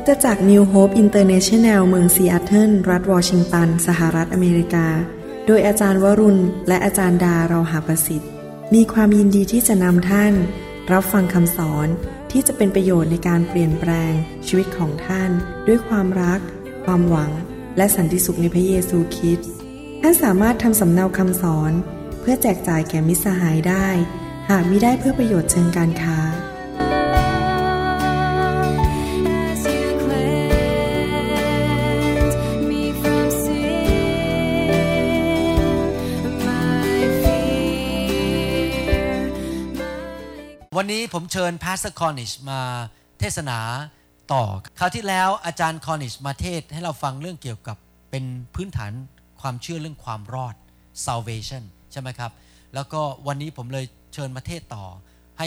ิตจักรนิวโฮปอินเตอร์เนชันแนลเมืองซีแอตเทิลรัฐวอชิงตัน สหรัฐอเมริกา โดยอาจารย์วรุณ และอาจารย์ดาเราหาประสิทธิ์ มีความยินดีที่จะนำท่าน รับฟังคำสอนที่จะเป็นประโยชน์ในการเปลี่ยนแปลงชีวิตของท่าน ด้วยความรัก ความหวัง และสันติสุขในพระเยซูคริสต์ท่านสามารถทำสำเนาคำสอน เพื่อแจกจ่ายแก่มิตรสหายได้ หากมิได้เพื่อประโยชน์เชิงการค้า นนี้ผมเชิญ Pastor Cornish มาเทศนาต่อ คราวที่แล้วอาจารย์ Cornish มาเทศให้เราฟังเรื่องเกี่ยวกับเป็นพื้นฐานความเชื่อเรื่องความรอด salvation ใช่ไหมครับ แล้วก็วันนี้ผมเลยเชิญมาเทศต่อ ให้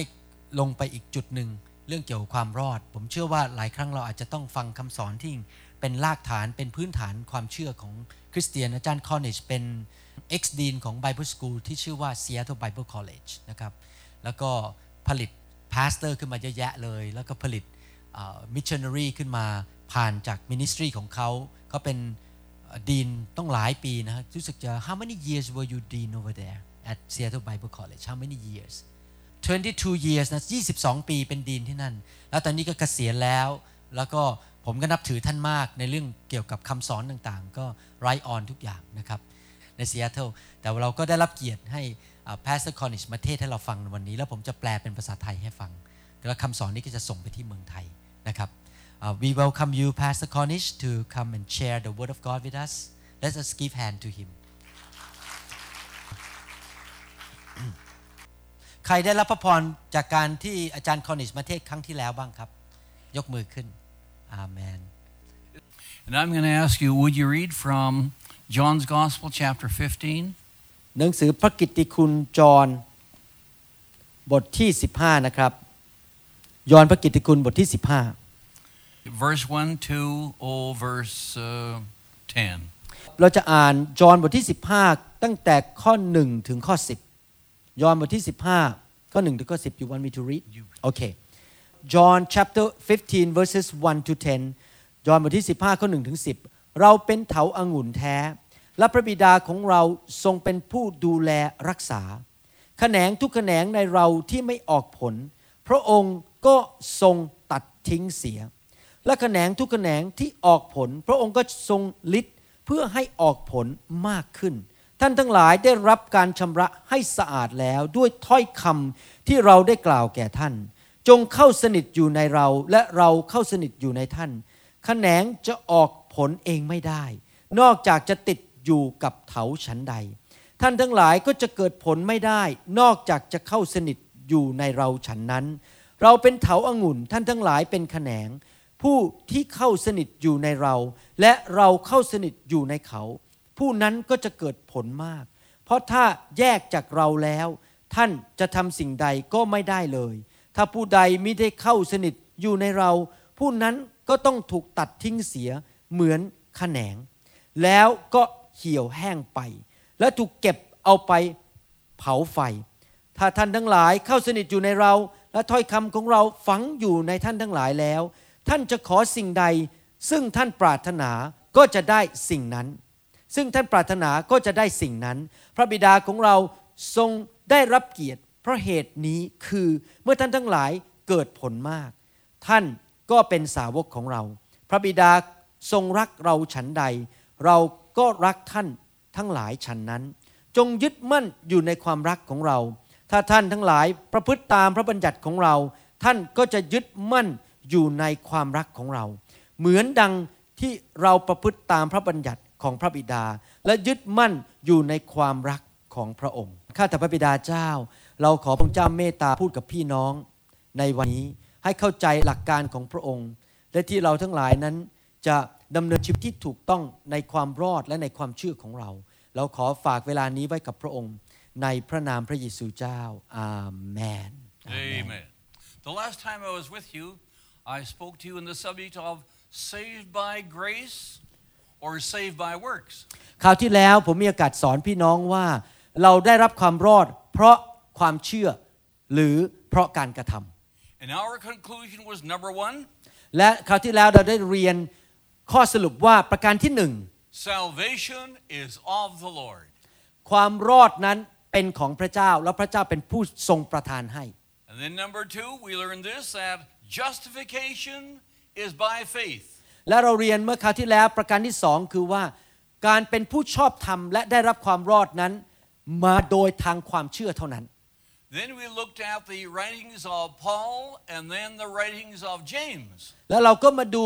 ลงไปอีกจุดหนึ่งเรื่องเกี่ยวกับความรอด ผมเชื่อว่าหลายครั้งเราอาจจะต้องฟังคำสอนที่เป็นรากฐานเป็นพื้นฐานความเชื่อของคริสเตียนอาจารย์ Cornish เป็น ex dean ของ Bible School ที่ชื่อว่า Seattle Bible College นะครับ แล้วก็ ผลิต pastor ขึ้นมาเยอะแยะเลย แล้วก็ผลิตมิชชันนารีขึ้นมาผ่านจาก ministry ของเขาเขาเป็น dean ตั้งหลายปีนะรู้สึกจะ how many years were you dean over there at Seattle Bible College how many years 22 years นะ22 ปีเป็น dean ที่นั่น แล้วตอนนี้ก็เกษียณแล้ว แล้วก็ผมก็นับถือท่านมากในเรื่องเกี่ยวกับคำสอนต่างๆ ก็ rely on ทุกอย่างนะครับในซีแอตเทิลแต่เราก็ได้รับเกียรติให้ Pastor Cornish มาเทศให้เราฟังในวันนี้ แล้วผมจะแปลเป็นภาษาไทยให้ฟัง แล้วคำสอนนี้ก็จะส่งไปที่เมืองไทยนะครับ Uh, we welcome you Pastor Cornish to come and share the word of God with us let us give hand to him ใครได้รับพระพรจากการที่อาจารย์ Cornish มาเทศครั้งที่แล้วบ้างครับ ยกมือขึ้นอาเมน And I'm going to ask you, would you read from John's Gospel, chapter 15? หนังสือพระกิตติคุณจอห์นบทที่ 15 นะครับ ยอห์นพระกิตติคุณบทที่ verse 1 to oh, verse uh, 10. 15เราจะอ่านจอห์นบทที่ 15 ตั้งแต่ข้อ 1 ถึงข้อ 10 ยอห์นบทที่ 15 ข้อ 1 ถึงข้อ 10 you want me to read okay John chapter 15 verses 1 to 10 ยอห์นบทที่ 15 ข้อ 1 ถึง 10 เราเป็นเถาอางุ่นแท้ และพระบิดาของเราทรงเป็นผู้ดูแลรักษา แขนงทุกแขนงในเราที่ไม่ออกผล พระองค์ก็ทรงตัดทิ้งเสีย และแขนงทุกแขนงที่ออกผล พระองค์ก็ทรงฤทธิ์เพื่อให้ออกผลมากขึ้น ท่านทั้งหลายได้รับการชำระให้สะอาดแล้วด้วยถ้อยคำที่เราได้กล่าวแก่ท่าน จงเข้าสนิทอยู่ในเราและเราเข้าสนิทอยู่ในท่าน แขนงจะออกผลเองไม่ได้ นอกจากจะติด อยู่กับเถาชั้นใด ท่านทั้งหลายก็จะเกิดผลไม่ได้ นอกจากจะเข้าสนิทอยู่ในเราฉันนั้น เราเป็นเถาอางุ่นท่านทั้งหลายเป็นแขนง ผู้ที่เข้าสนิทอยู่ในเรา และเราเข้าสนิทอยู่ในเขา ผู้นั้นก็จะเกิดผลมาก เพราะถ้าแยกจากเราแล้ว ท่านจะทำสิ่งใดก็ไม่ได้เลย ถ้าผู้ใดไมิได้เข้าสนิทอยู่ในเรา ผู้นั้นก็ต้องถูกตัดทิ้งเสียเหมือนแขนง แล้วก็ เหี่ยวแห้งไป และถูกเก็บเอาไปเผาไฟ ถ้าท่านทั้งหลายเข้าสนิทอยู่ในเรา และถ้อยคำของเราฝังอยู่ในท่านทั้งหลายแล้ว ท่านจะขอสิ่งใด ซึ่งท่านปรารถนาก็จะได้สิ่งนั้น ซึ่งท่านปรารถนาก็จะได้สิ่งนั้น พระบิดาของเราทรงได้รับเกียรติเพราะเหตุนี้คือเมื่อท่านทั้งหลายเกิดผลมาก ท่านก็เป็นสาวกของเรา พระบิดาทรงรักเราฉันใด เรา ก็รักท่านทั้งหลายฉันนั้น จงยึดมั่นอยู่ในความรักของเรา ถ้าท่านทั้งหลายประพฤติตามพระบัญญัติของเรา ท่านก็จะยึดมั่นอยู่ในความรักของเรา เหมือนดังที่เราประพฤติตามพระบัญญัติของพระบิดา และยึดมั่นอยู่ในความรักของพระองค์ ข้าแต่พระบิดาเจ้า เราขอพระเจ้าเมตตาพูดกับพี่น้อง ในวันนี้ให้เข้าใจหลักการของพระองค์ และที่เราทั้งหลายนั้นจะ ดำเนินชีวิตที่ถูกต้องในความรอดและในความเชื่อของเรา เราขอฝากเวลานี้ไว้กับพระองค์ในพระนามพระเยซูเจ้าอาเมน Amen. The last time I was with you, I spoke to you on the subject of saved by grace or saved by works. คราวที่แล้วผมมีโอกาสสอนพี่น้องว่า เราได้รับความรอด เพราะความเชื่อหรือเพราะการกระทำ And our conclusion was number one, และคราวที่แล้วเราได้เรียน ข้อสรุปว่าประการที่หนึ่ง salvation is of the Lord. ความรอดนั้นเป็นของพระเจ้าแล้วพระเจ้าเป็นผู้ทรงประทานให้ And then number two, we learn this that justification is by faith. และเราเรียนเมื่อคราวที่แล้วประการที่สองคือว่า การเป็นผู้ชอบธรรมและได้รับความรอดนั้นมาโดยทางความเชื่อเท่านั้น Then we looked at the writings of Paul and then the writings of James. แล้วเราก็มาดู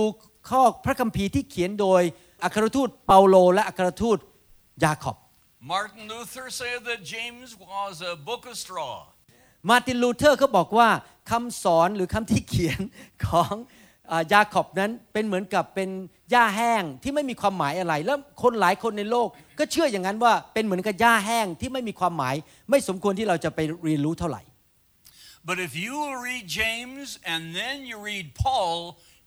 ข้อพระคัมภีร์ที่เขียนโดยอัครทูตเปาโลและอัครทูตยาคอบ Martin Luther said that James was a book of straw. มาร์ตินลูเทอร์เขาบอกว่าคำสอนหรือคำที่เขียนของอายาขอบนั้นเป็นเหมือนกับเป็นหญ้าแห้งที่ไม่มีความหมายอะไร แล้วคนหลายคนในโลก ก็เชื่ออย่างนั้นว่าเป็นเหมือนกับหญ้าแห้งที่ไม่มีความหมาย ไม่สมควรที่เราจะไปเรียนรู้เท่าไหร่ But if you read James and then you read Paul,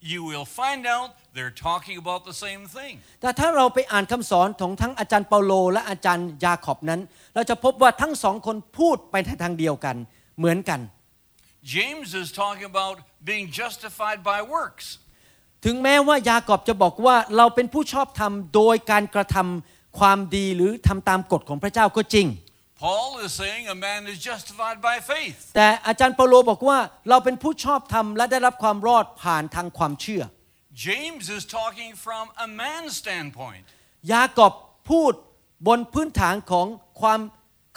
you will find out they're talking about the same thing. แต่ถ้าเราไปอ่านคำสอนของทั้งอาจารย์เปาโล และอาจารย์ยาขอบนั้น เราจะพบว่าทั้งสองคนพูดไปในทางเดียวกัน เหมือนกัน James is talking about being justified by works. ถึงแม้ว่ายากอบจะบอกว่าเราเป็นผู้ชอบธรรมโดยการกระทำความดีหรือทำตามกฎของพระเจ้าก็จริง Paul is saying a man is justified by faith. แต่อาจารย์เปาโลบอกว่าเราเป็นผู้ชอบธรรมและได้รับความรอดผ่านทางความเชื่อ James is talking from a man's standpoint. ยากอบพูดบนพื้นฐานของความ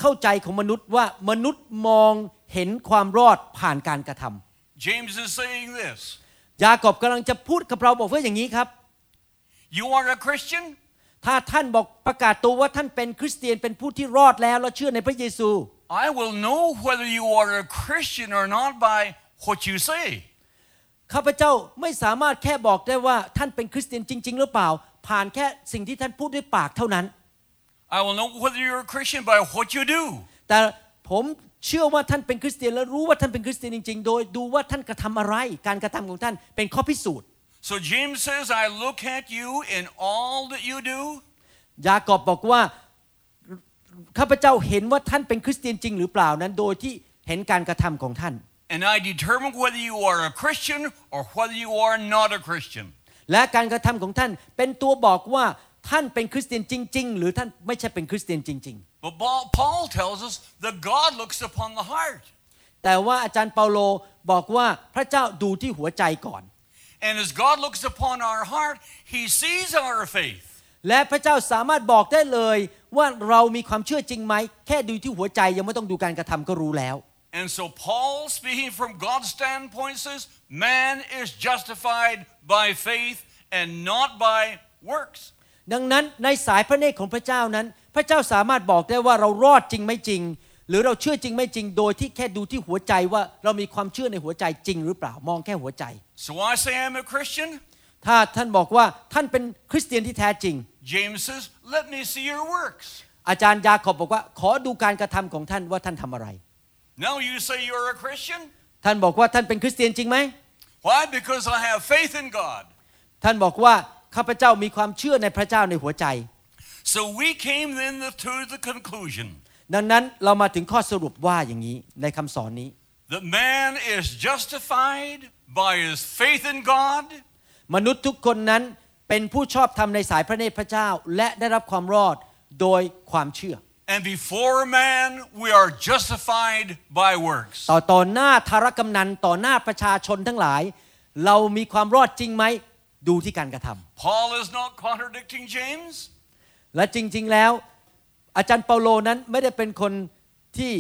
เข้าใจของมนุษย์ว่ามนุษย์มองเห็นความรอดผ่านการกระทำ James is saying this ยากอบกำลังจะพูดกับเราบอกว่าอย่างนี้ครับ You are a Christian? ถ้าท่านบอกประกาศตัวว่าท่านเป็นคริสเตียนเป็นผู้ที่รอดแล้วและเชื่อในพระเยซู I will know whether you are a Christian or not by what you say. ข้าพเจ้าไม่สามารถแค่บอกได้ว่าท่านเป็นคริสเตียนจริง ๆ หรือเปล่า ผ่านแค่สิ่งที่ท่านพูดด้วยปากเท่านั้น I will know whether you're a Christian by what you do. แต่ผมเชื่อว่าท่านเป็นคริสเตียนและรู้ว่าท่านเป็นคริสเตียนจริง ๆ โดยดูว่าท่านกระทำอะไร การกระทำของท่านเป็นข้อพิสูจน์ So James says, I look at you in all that you do, ยากอบบอกว่าข้าพเจ้าเห็นว่าท่านเป็นคริสเตียนจริงหรือเปล่านั้น โดยที่เห็นการกระทำของท่าน and I determine whether you are a Christian or whether you are not a Christian. และการกระทำของท่านเป็นตัวบอกว่าท่านเป็นคริสเตียนจริง ๆ หรือท่านไม่ใช่เป็นคริสเตียนจริง But Paul Paul tells us that God looks upon the heart. ๆแต่ว่าอาจารย์เปาโลบอกว่าพระเจ้าดูที่หัวใจก่อน And as God looks upon our heart, He sees our faith. และพระเจ้าสามารถบอกได้เลยว่าเรามีความเชื่อจริงไหมแค่ดูที่หัวใจยังไม่ต้องดูการกระทำก็รู้แล้ว And so Paul, speaking from God's standpoint, says, man is justified by faith and not by works. ดังนั้นในสายพระเนตรของพระเจ้านั้น พระเจ้าสามารถบอกได้ว่าเรารอดจริงไม่จริง หรือเราเชื่อจริงไม่จริง โดยที่แค่ดูที่หัวใจว่าเรามีความเชื่อในหัวใจจริงหรือเปล่ามองแค่หัวใจ So I say I'm a Christian. ถ้าท่านบอกว่าท่านเป็นคริสเตียนที่แท้จริง James says, let me see your works. อาจารย์ยาขอบบอกว่า ขอดูการกระทำของท่านว่าท่านทำอะไร Now you say you're a Christian? ท่านบอกว่าท่านเป็นคริสเตียนจริงไหม Why? Because I have faith in God. ท่านบอกว่าข้าพเจ้ามีความเชื่อในพระเจ้าในหัวใจ So we came then to the conclusion ดังนั้นเรามาถึงข้อสรุปว่าอย่างนี้ในคำสอนนี้ that man is justified by his faith in God มนุษย์ทุกคนนั้นเป็นผู้ชอบธรรมในสายพระเนตรพระเจ้า และได้รับความรอดโดยความเชื่อ and before man we are justified by works. ต่อต่อหน้าธารกำนันต่อหน้าประชาชนทั้งหลาย เรามีความรอดจริงไหมดูที่การกระทำ Paul is not contradicting James. และจริง ๆแล้ว อาจารย์เปาโลนั้นไม่ได้เป็นคนที่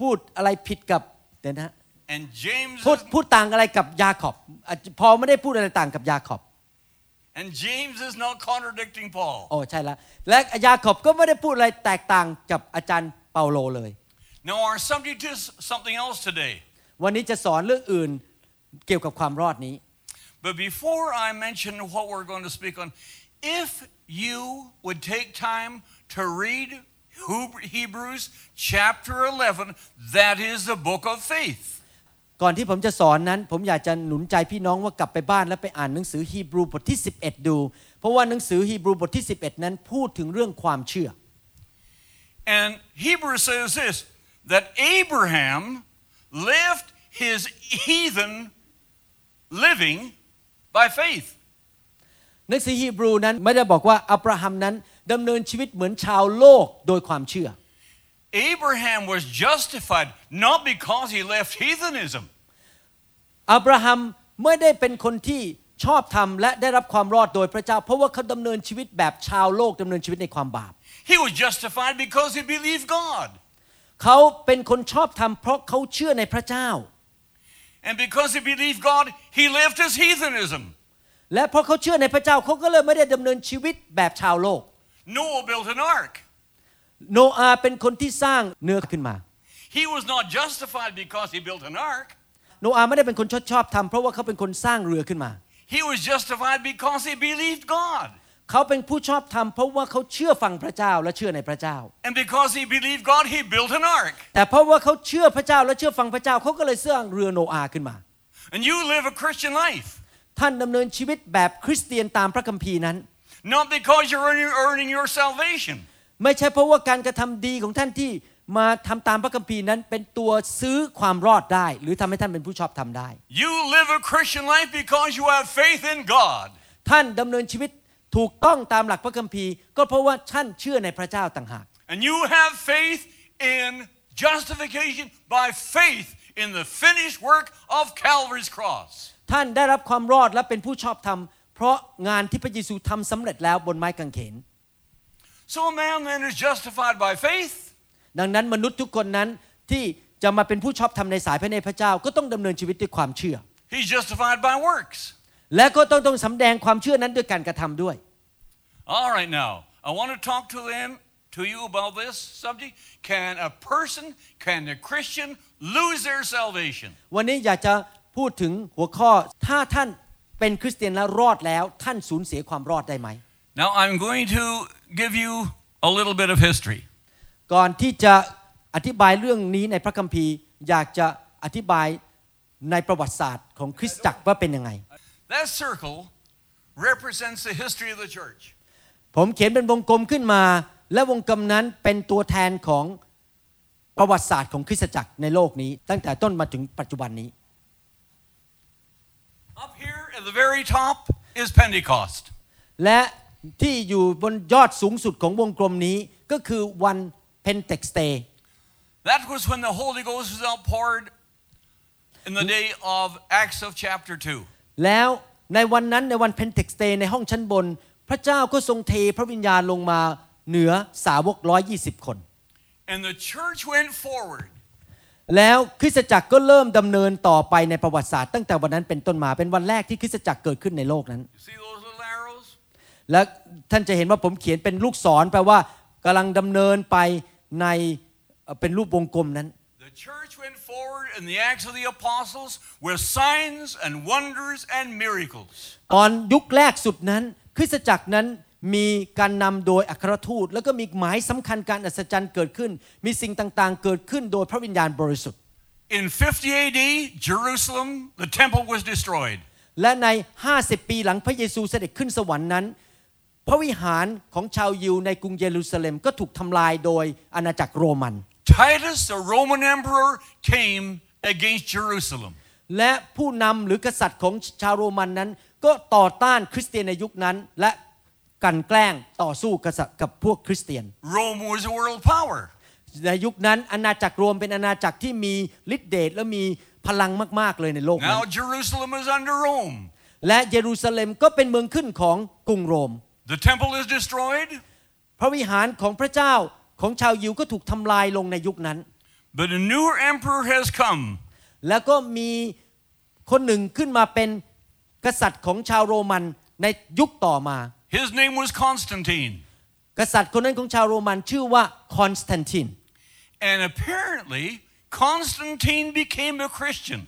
พูดอะไรผิดกับเดี๋ยวนะ And James พูด is, พูดต่างอะไรกับยาขอบอ่ะพอไม่ได้พูดอะไรต่างกับยาขอบ and James is not contradicting Paul. โอ้ใช่แล้วและยาขอบก็ไม่ได้พูดอะไรแตกต่างกับอาจารย์เปาโลเลย Now our subject is something else today. วันนี้จะสอนเรื่องอื่นเกี่ยวกับความรอดนี้ But before I mention what we're going to speak on, if you would take time to read Heb- Hebrews chapter 11, that is the book of faith. ก่อนที่ผมจะสอนนั้น ผมอยากจะหนุนใจพี่น้องว่ากลับไปบ้านแล้วไปอ่านหนังสือฮีบรูบทที่ 11 ดู เพราะว่าหนังสือฮีบรูบทที่ 11 นั้นพูดถึงเรื่องความเชื่อ And Hebrews says this that Abraham left his heathen living by faith. หนังสือฮีบรูนั้นไม่ได้บอกว่าอับราฮัมนั้นดำเนินชีวิตเหมือนชาวโลกโดยความเชื่อ Abraham was justified not because he left heathenism, อับราฮัมไม่ได้เป็นคนที่ชอบธรรมและได้รับความรอดโดยพระเจ้า เพราะว่าเขาดำเนินชีวิตแบบชาวโลกดำเนินชีวิตในความบาป he was justified because he believed God. เขาเป็นคนชอบธรรมเพราะเขาเชื่อในพระเจ้า And because he believed God, he left his heathenism. และเพราะเขาเชื่อในพระเจ้าเขาก็เลยไม่ได้ดำเนินชีวิตแบบชาวโลก Noah built an ark. โนอาห์เป็นคนที่สร้างเนื้อขึ้นมา He was not justified because he built an ark. โนอาห์ไม่ได้เป็นคนชอบชอบธรรมเพราะว่าเขาเป็นคนสร้างเรือขึ้นมา He was justified because he believed God. เขาเป็นผู้ชอบธรรมเพราะว่าเขาเชื่อฟังพระเจ้าและเชื่อในพระเจ้า And because he believed God, he built an ark. แต่เพราะว่าเขาเชื่อพระเจ้าและเชื่อฟังพระเจ้าเขาก็เลยสร้างเรือโนอาห์ขึ้นมา And you live a Christian life. ท่านดำเนินชีวิตแบบคริสเตียนตามพระคัมภีร์นั้น Not because you're earning, earning your salvation. ไม่ใช่เพราะว่าการกระทำดีของท่านที่ มาทำตามพระคัมภีร์นั้นเป็นตัวซื้อความรอดได้ หรือทำให้ท่านเป็นผู้ชอบธรรมได้ You live a Christian life because you have faith in God. ท่านดำเนินชีวิตถูกต้องตามหลักพระคัมภีร์ ก็เพราะว่าท่านเชื่อในพระเจ้าต่างหาก And you have faith in justification by faith in the finished work of Calvary's cross. ท่านได้รับความรอดและเป็นผู้ชอบธรรมเพราะงานที่พระเยซูทำสำเร็จแล้วบนไม้กางเขน So a man then is justified by faith. ดังนั้นมนุษย์ทุกคนนั้นที่จะมาเป็นผู้ชอบธรรมในสายพระเนตรพระเจ้าก็ต้องดำเนินชีวิตด้วยความเชื่อ He's justified by works. และก็ต้องต้องสำแดงความเชื่อนั้นด้วยการกระทำด้วย All right, now, I want to talk to them, to you about this subject. Can a person, can a Christian lose their salvation? วันนี้อยากจะพูดถึงหัวข้อถ้าท่านเป็นคริสเตียนแล้วรอดแล้วท่านสูญเสียความรอดได้ไหม Now, I'm going to give you a little bit of history. ก่อนที่จะอธิบายเรื่องนี้ในพระคัมภีร์อยากจะอธิบายในประวัติศาสตร์ของคริสตจักรว่าเป็นยังไง That circle represents the history of the church. ผมเขียนเป็นวงกลมขึ้นมา และวงกลมนั้นเป็นตัวแทนของประวัติศาสตร์ของคริสตจักรในโลกนี้ ตั้งแต่ต้นมาถึงปัจจุบันนี้ Up here at the very top is Pentecost. และที่อยู่บนยอดสูงสุดของวงกลมนี้ก็คือวัน เพนเทคอสต์ That was when the Holy Ghost was outpoured in the day of Acts of chapter 2. แล้วในวันนั้นในวันเพนเทคอสต์ในห้องชั้นบน พระเจ้าก็ทรงเทพระวิญญาณลงมาเหนือสาวก120 คน And the church went forward. แล้วคริสตจักรก็เริ่มดำเนินต่อไปในประวัติศาสตร์ตั้งแต่วันนั้นเป็นต้นมาเป็นวันแรกที่คริสตจักรเกิดขึ้นในโลกนั้น You see those little arrows? และท่านจะเห็นว่าผมเขียนเป็นลูกศรแปลว่า กำลังดำเนินไปในเอ่อเป็นรูปวงกลมนั้น The church went forward in the Acts of the Apostles with signs and wonders and miracles. ตอนยุคแรกสุดนั้น คริสตจักรนั้นมีการนำโดยอัครทูต แล้วก็มีหมายสำคัญการอัศจรรย์เกิดขึ้น มีสิ่งต่างๆ เกิดขึ้นโดยพระวิญญาณบริสุทธิ์ In 50 AD, Jerusalem, the temple was destroyed. และใน 50 ปีหลังพระเยซูเสด็จขึ้นสวรรค์นั้น พระวิหารของชาวยิวในกรุงเยรูซาเล็มก็ถูกทำลายโดยอาณาจักรโรมัน Titus, the Roman emperor, came against Jerusalem. และผู้นำหรือกษัตริย์ของชาวโรมันนั้น ก็ต่อต้านคริสเตียนในยุคนั้น และกลันแกล้งต่อสู้กษัตริย์กับพวกคริสเตียน Rome was a world power. ในยุคนั้นอาณาจักรโรมเป็นอาณาจักรที่มีฤทธิเดชและมีพลังมาก ๆ เลยในโลกนั้น Now Jerusalem is under Rome. และเยรูซาเล็มก็เป็นเมืองขึ้นของกรุงโรม The temple is destroyed, พระวิหารของพระเจ้าของชาวยิวก็ถูกทำลายลงในยุคนั้น but a newer emperor has come. แล้วก็มีคนหนึ่งขึ้นมาเป็นกษัตริย์ของชาวโรมันในยุคต่อมา His name was Constantine. กษัตริย์คนนั้นของชาวโรมันชื่อว่าคอนสแตนติน And apparently, Constantine became a Christian.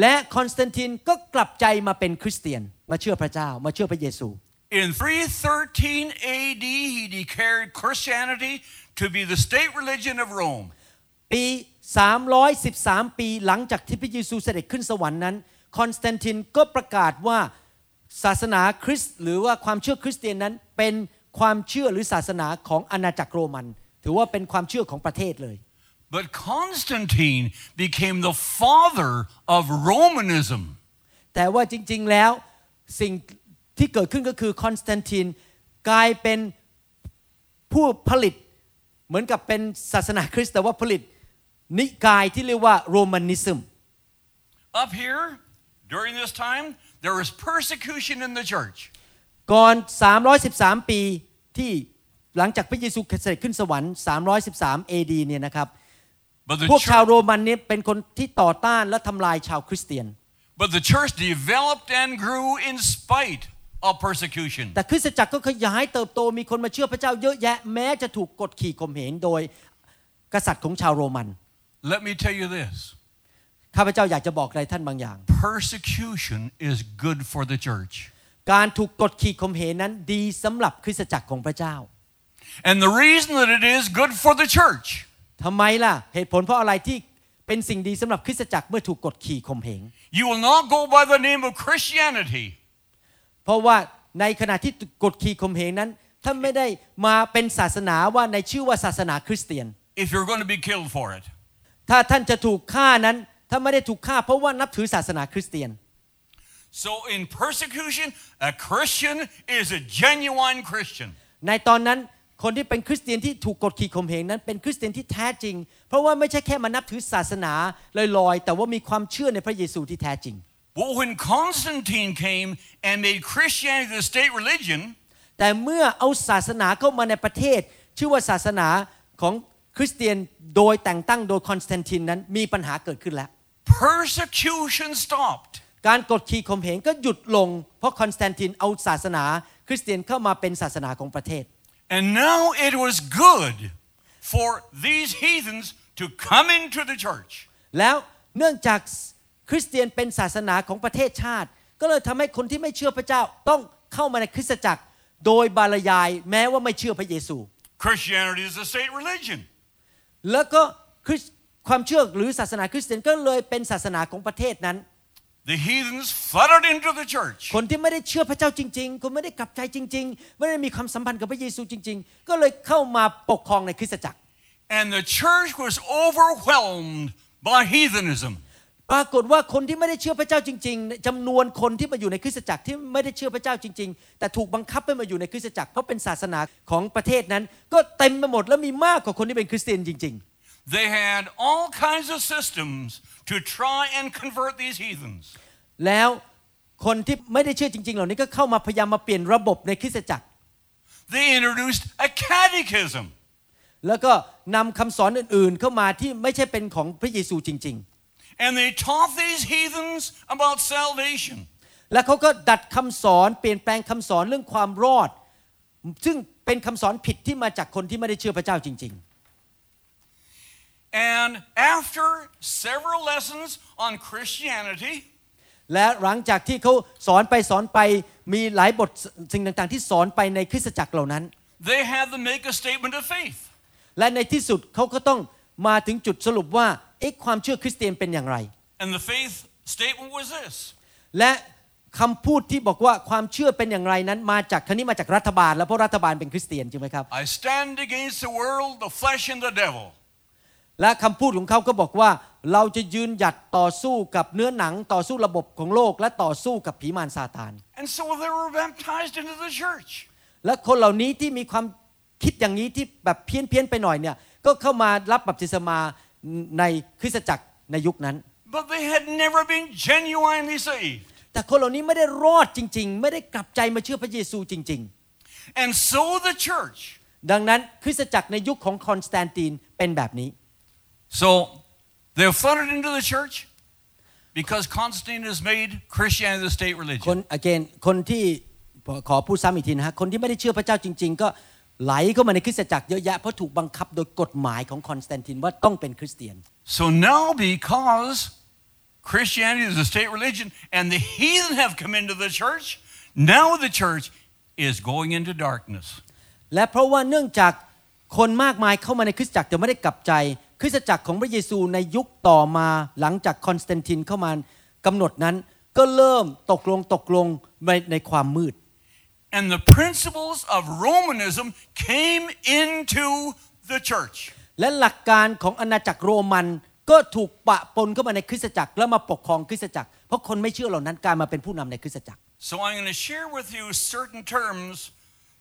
และคอนสแตนตินก็กลับใจมาเป็นคริสเตียน มาเชื่อพระเจ้า มาเชื่อพระเยซู In 313 AD, he declared Christianity to be the state religion of Rome. ปี 313 ปีหลังจากที่พระเยซูเสด็จขึ้นสวรรค์นั้น คอนสแตนตินก็ประกาศว่าศาสนาคริสต์หรือว่าความเชื่อคริสเตียนนั้นเป็นความเชื่อหรือศาสนาของอาณาจักรโรมัน ถือว่าเป็นความเชื่อของประเทศเลย But Constantine became the father of Romanism. แต่ว่าจริงๆแล้วสิ่ง ที่เกิดขึ้นก็คือคอนสแตนตินกลายเป็นผู้ผลิตเหมือนกับเป็นศาสนาคริสต์แต่ว่าผลิตนิกายที่เรียกว่า Romanism Up here, during this time, there was persecution in the church. ก่อน 313 ปีที่หลังจากพระเยซูเสด็จขึ้นสวรรค์ 313 AD เนี่ยนะครับ But the, พวกชาว church, โรมันเนี่ยเป็นคนที่ต่อต้านและทำลายชาวคริสเตียน but the church developed and grew in spite of persecution. แต่คริสตจักรก็ขยายเติบโตมีคนมาเชื่อพระเจ้าเยอะแยะแม้จะถูกกดขี่ข่มเหงโดยกษัตริย์ของชาวโรมัน Let me tell you this ข้าพเจ้าอยากจะบอกอะไรท่านบางอย่าง persecution is good for the church. การถูกกดขี่ข่มเหงนั้นดีสำหรับคริสตจักรของพระเจ้า And the reason that it is good for the church ทำไมล่ะเหตุผลเพราะอะไรที่เป็นสิ่งดีสำหรับคริสตจักรเมื่อถูกกดขี่ข่มเหง You will not go by the name of Christianity เพราะว่าในขณะที่กดขี่ข่มเหงนั้นท่านไม่ได้มาเป็นศาสนาว่าในชื่อว่าศาสนาคริสเตียน if you're going to be killed for it. ถ้าท่านจะถูกฆ่านั้นถ้านไม่ได้ถูกฆ่าเพราะว่านับถือศาสนาคริสเตียน So in persecution, a Christian is a genuine Christian. ในตอนนั้นคนที่เป็นคริสเตียนที่ถูกกดขี่ข่มเหงนั้นเป็นคริสเตียนที่แท้จริง เพราะว่าไม่ใช่แค่มานับถือศาสนาลอยๆ แต่ว่ามีความเชื่อในพระเยซูที่แท้จริง But when Constantine came and made Christianity the state religion, แต่เมื่อเอาศาสนาเข้ามาในประเทศ ชื่อว่าศาสนาของคริสเตียนโดยแต่งตั้งโดยคอนสแตนตินนั้นมีปัญหาเกิดขึ้นแล้ว persecution stopped. การกดขี่ข่มเหงก็หยุดลง เพราะคอนสแตนตินเอาศาสนา คริสเตียนเข้ามาเป็นศาสนาของประเทศ And now it was good for these heathens to come into the church. แล้วเนื่องจาก คริสเตียนเป็นศาสนาของประเทศชาติ ก็เลยทำให้คนที่ไม่เชื่อพระเจ้าต้องเข้ามาในคริสตจักรโดยบารยายแม้ว่าไม่เชื่อพระเยซู Christianity is a state religion. แล้วก็คริสความเชื่อหรือศาสนาคริสเตียนก็เลยเป็นศาสนาของประเทศนั้น The heathens flooded into the church. คนที่ไม่ได้เชื่อพระเจ้าจริง ๆ คนไม่ได้กลับใจจริง ๆ ไม่ได้มีความสัมพันธ์กับพระเยซูจริง ๆ ก็เลยเข้ามาปกครองในคริสตจักร And the church was overwhelmed by heathenism. ปรากฏว่าคนที่ไม่ได้เชื่อพระเจ้าจริง ๆจำนวนคนที่มาอยู่ในคริสตจักรที่ไม่ได้เชื่อพระเจ้าจริง ๆ แต่ถูกบังคับให้มาอยู่ในคริสตจักรเพราะเป็นศาสนาของประเทศนั้น ก็เต็มไปหมดแล้วมีมากกว่าคนที่เป็นคริสเตียนจริง They had all kinds of systems to try and convert these heathens. ๆแล้วคนที่ไม่ได้เชื่อจริง ๆ เหล่านี้ก็เข้ามาพยายามมาเปลี่ยนระบบในคริสตจักร They introduced a catechism. แล้วก็นำคำสอนอื่นๆ เข้ามาที่ไม่ใช่เป็นของพระเยซูจริง And they taught these heathens about salvation. ๆแล้วเขาก็ดัดคำสอนเปลี่ยนแปลงคำสอนเรื่องความรอด ซึ่งเป็นคำสอนผิดที่มาจากคนที่ไม่ได้เชื่อพระเจ้าจริง And after several lessons on Christianity, ๆและหลังจากที่เขาสอนไปสอนไปมีหลายบทสิ่งต่างๆ ที่สอนไปในคริสตจักรเหล่านั้น they had to make a statement of faith. และในที่สุดเขาก็ต้องมาถึงจุดสรุปว่า เอ๊ะความเชื่อคริสเตียนเป็นอย่างไร And the faith statement was this และคำพูดที่บอกว่าความเชื่อเป็นอย่างไรนั้นมาจากครั้นี้มาจากรัฐบาล แล้วเพราะรัฐบาลเป็นคริสเตียนใช่ไหมครับ I stand against the world, the flesh, and the devil. และคำพูดของเขาก็บอกว่าเราจะยืนหยัดต่อสู้กับเนื้อหนังต่อสู้ระบบของโลกและต่อสู้กับผีมารซาตาน And so they were baptized into the church. และคนเหล่านี้ที่มีความคิดอย่างนี้ที่แบบเพี้ยนเพี้ยนๆไปหน่อยเนี่ยก็เข้ามารับบัพติศมา ในคริสตจักรในยุคนั้น But they had never been genuinely saved. แต่คนเหล่านี้ไม่ได้รอดจริง ๆ ไม่ได้กลับใจมาเชื่อพระเยซูจริง And so the church, ๆดังนั้นคริสตจักรในยุคของคอนสแตนตินเป็นแบบนี้ so they flooded into the church because Constantine has made Christianity the state คน religion. again คนที่ขอพูดซ้ำอีกทีนะฮะคนที่ไม่ได้เชื่อพระเจ้าจริง ๆ ก็ ไหลเข้ามาในคริสตจักรเยอะแยะเพราะถูกบังคับโดยกฎหมายของคอนสแตนตินว่าต้องเป็นคริสเตียน So now, because Christianity is a state religion and the heathen have come into the church, now the church is going into darkness. และเพราะว่าเนื่องจากคนมากมายเข้ามาในคริสตจักรแต่ไม่ได้กลับใจ คริสตจักรของพระเยซูในยุคต่อมาหลังจากคอนสแตนตินเข้ามากำหนดนั้น ก็เริ่มตกลงตกลงในในความมืด And the principles of Romanism came into the church. และหลักการของอาณาจักรโรมันก็ถูกปะปนเข้ามาในคริสตจักรแล้วมาปกครองคริสตจักร เพราะคนไม่เชื่อเหล่านั้นกลายมาเป็นผู้นำในคริสตจักร So I'm going to share with you certain terms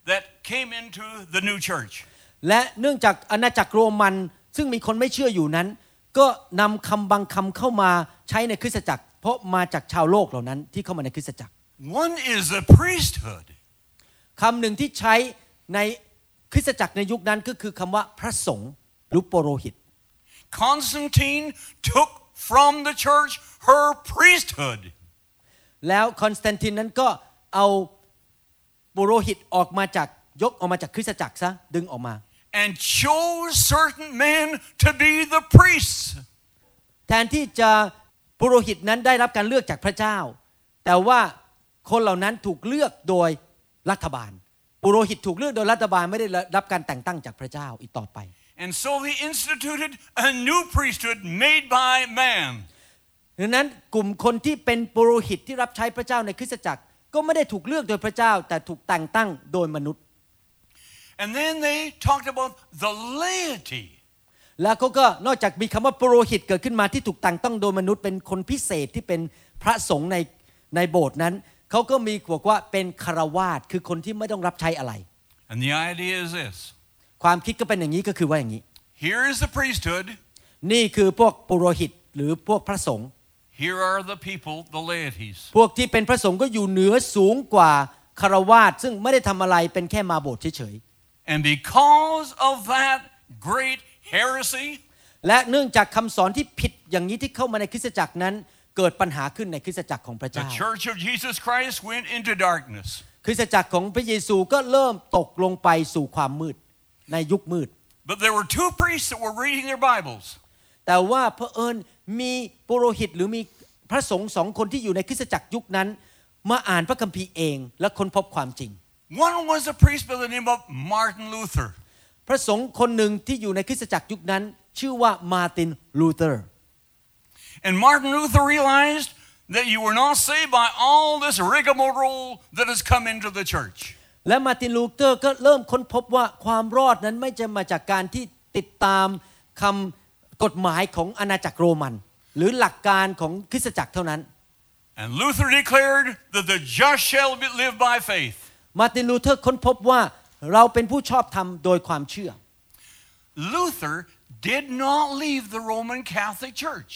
that came into the new church. และเนื่องจากอาณาจักรโรมันซึ่งมีคนไม่เชื่ออยู่นั้น ก็นำคำบางคำเข้ามาใช้ในคริสตจักร เพราะมาจากชาวโลกเหล่านั้นที่เข้ามาในคริสตจักร One is the priesthood. คำหนึ่งที่ใช้ในคริสตจักรในยุคนั้นก็คือคำว่าพระสงฆ์หรือปุโรหิต Constantine took from the church her priesthood แล้วคอนสแตนตินนั้นก็เอาปุโรหิตออกมาจากยกออกมาจากคริสตจักรซะดึงออกมา and chose certain men to be the priests. แทนที่จะปุโรหิตนั้นได้รับการเลือกจากพระเจ้า แต่ว่าคนเหล่านั้นถูกเลือกโดย รัฐบาล ปุโรหิตถูกเลือกโดยรัฐบาลไม่ได้รับการแต่งตั้งจากพระเจ้าอีกต่อไป And so he instituted a new priesthood made by man. ดังนั้นกลุ่มคนที่เป็นปุโรหิตที่รับใช้พระเจ้าในคริสตจักรก็ไม่ได้ถูกเลือกโดยพระเจ้าแต่ถูกแต่งตั้งโดยมนุษย์ And then they talked about the laity. แล้วเขาก็นอกจากมีคำว่าปุโรหิตเกิดขึ้นมาที่ถูกแต่งตั้งโดยมนุษย์เป็นคนพิเศษที่เป็นพระสงฆ์ในในโบสถ์นั้น เขาก็มีบอกว่าเป็นคารวาสคือคนที่ไม่ต้องรับใช้อะไร And the idea is this ความคิดก็เป็นอย่างนี้ก็คือว่าอย่างนี้ here is the priesthood, นี่คือพวกปุโรหิตหรือพวกพระสงฆ์ here are the people, the laities. พวกที่เป็นพระสงฆ์ก็อยู่เหนือสูงกว่าคารวาสซึ่งไม่ได้ทำอะไรเป็นแค่มาโบสถ์เฉย And because of that great heresy, ๆและเนื่องจากคำสอนที่ผิดอย่างนี้ที่เข้ามาในคริสตจักรนั้น เกิดปัญหาขึ้นในคริสตจักรของพระ the เจ้า church of Jesus Christ went into darkness. คริสตจักรของพระเยซูก็เริ่มตกลงไปสู่ความมืดในยุคมืด But there were two priests that were reading their Bibles. แต่ว่าเผอิญมีปุโรหิตหรือมีพระสงฆ์สองคนที่อยู่ในคริสตจักรยุคนั้น มาอ่านพระคัมภีร์เองและค้นพบความจริง One was a priest by the name of Martin Luther. พระสงฆ์คนหนึ่งที่อยู่ในคริสตจักรยุคนั้น ชื่อว่ามาร์ตินลูเทอร์ And Martin Luther realized that you were not saved by all this rigmarole that has come into the church. และมาร์ตินลูเทอร์ก็เริ่มค้นพบว่าความรอดนั้นไม่จะมาจากการที่ติดตามคำกฎหมายของอาณาจักรโรมัน หรือหลักการของคริสตจักรเท่านั้น And Luther declared that the just shall be- live by faith. มาร์ตินลูเทอร์ค้นพบว่าเราเป็นผู้ชอบธรรมโดยความเชื่อ Luther did not leave the Roman Catholic Church.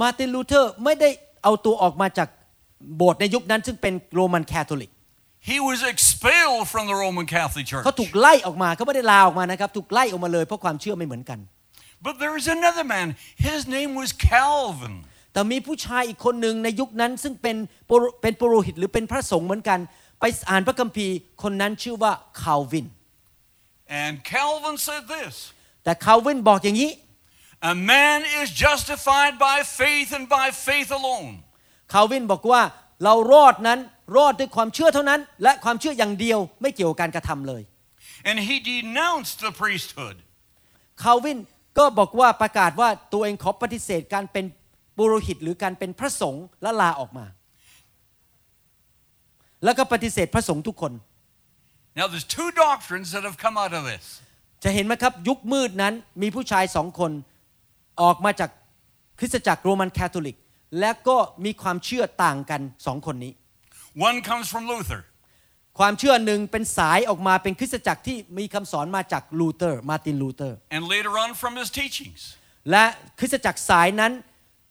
มาร์ตินลูเทอร์ไม่ได้เอาตัวออกมาจากโบสถ์ในยุคนั้นซึ่งเป็นโรมันแคทอลิก He was expelled from the Roman Catholic Church. เขาถูกไล่ออกมาเขาไม่ได้ลาออกมานะครับ ถูกไล่ออกมาเลยเพราะความเชื่อไม่เหมือนกัน But there was another man. His name was Calvin. แต่มีผู้ชายอีกคนหนึ่งในยุคนั้นซึ่งเป็นปุโรเป็นปุโรหิตหรือเป็นพระสงฆ์เหมือนกัน ไปอ่านพระคัมภีร์คนนั้นชื่อว่าคาลวิน And Calvin said this แต่คาลวินบอกอย่างนี้ A man is justified by faith and by faith alone. คาลวินบอกว่าเรารอดนั้นรอดด้วยความเชื่อเท่านั้น และความเชื่ออย่างเดียวไม่เกี่ยวกับการกระทำเลย And he denounced the priesthood. คาลวินก็บอกว่าประกาศว่าตัวเองขอปฏิเสธการเป็นปุโรหิตหรือการเป็นพระสงฆ์และลาออกมา แล้วก็ปฏิเสธพระสงฆ์ทุกคน Now, there's two doctrines that have come out of this. จะเห็นไหมครับยุคมืดนั้นมีผู้ชายสองคน ออกมาจากคริสตจักรโรมันคาทอลิก และก็มีความเชื่อต่างกันสองคนนี้ One comes from Luther, ความเชื่อหนึ่งเป็นสายออกมาเป็นคริสตจักรที่มีคำสอนมาจากลูเทอร์มาร์ตินลูเทอร์ and later on from his teachings. และคริสตจักรสายนั้น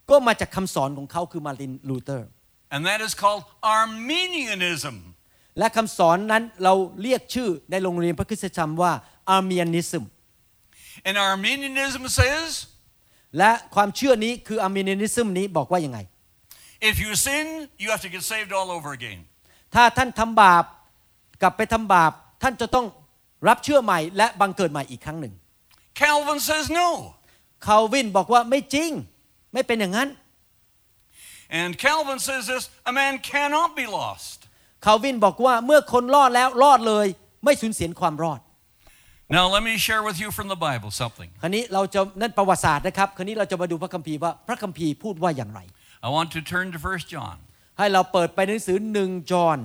ก็มาจากคำสอนของเขาคือมาร์ตินลูเทอร์ And that is called Arminianism. และคำสอนนั้นเราเรียกชื่อในโรงเรียนพระคริสตธรรมว่าอาร์เมียนิซึม And Arminianism says และความเชื่อนี้คืออาร์เมียนิซึมนี้บอกว่ายังไง if you sin, you have to get saved all over again. ถ้าท่านทำบาปกลับไปทำบาป ท่านจะต้องรับเชื่อใหม่และบังเกิดใหม่อีกครั้งหนึ่ง Calvin says no. คาลวินบอกว่าไม่จริง ไม่เป็นอย่างนั้น And Calvin says this a man cannot be lost. คาลวินบอกว่าเมื่อคนรอดแล้วรอดเลย ไม่สูญเสียความรอด Now, let me share with you from the Bible something. คราวนี้เราจะนั่นประวัติศาสตร์นะครับ คราวนี้เราจะมาดูพระคัมภีร์ว่าพระคัมภีร์พูดว่าอย่างไร I want to turn to 1 John. ให้เราเปิดไปหนังสือหนึ่งจอห์น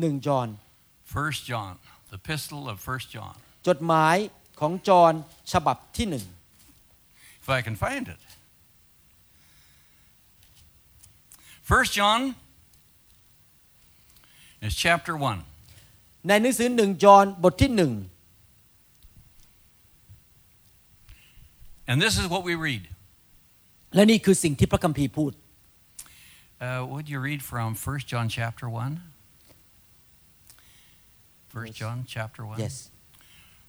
หนึ่งจอห์น 1 John, the epistle of 1 John. จดหมายของจอห์นฉบับที่หนึ่ง If I can find it. 1 John It's chapter 1. ในหนังสือหนึ่งจอห์นบทที่หนึ่ง And this is what we read. และนี่คือสิ่งที่พระคัมภีร์พูด Uh, would you read from 1 John chapter 1? 1 John chapter 1. yes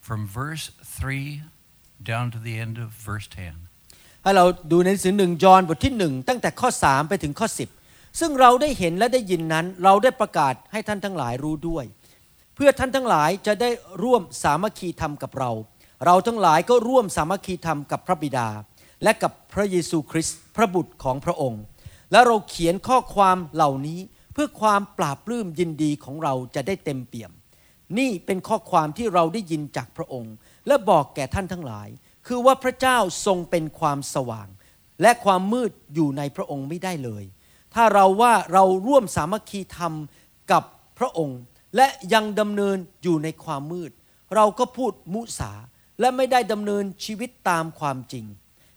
From verse 3 down to the end of verse 10. ให้เราดูในหนังสือหนึ่งจอห์นบทที่หนึ่งตั้งแต่ข้อ 3 ไปถึงข้อ 10 ซึ่งเราได้เห็นและได้ยินนั้น เราได้ประกาศให้ท่านทั้งหลายรู้ด้วยเพื่อท่านทั้งหลายจะได้ร่วมสามัคคีธรรมกับเรา เราทั้งหลายก็ร่วมสามัคคีธรรมกับพระบิดา และกับพระเยซูคริสต์พระบุตรของพระองค์ และเราเขียนข้อความเหล่านี้เพื่อความปราบปลื้มยินดีของเราจะได้เต็มเปี่ยม นี่เป็นข้อความที่เราได้ยินจากพระองค์ และบอกแก่ท่านทั้งหลาย คือว่าพระเจ้าทรงเป็นความสว่าง และความมืดอยู่ในพระองค์ไม่ได้เลย ถ้าเราว่าเราร่วมสามัคคีธรรมกับพระองค์ และยังดำเนินอยู่ในความมืด เราก็พูดมุสาและไม่ได้ดำเนินชีวิตตามความจริง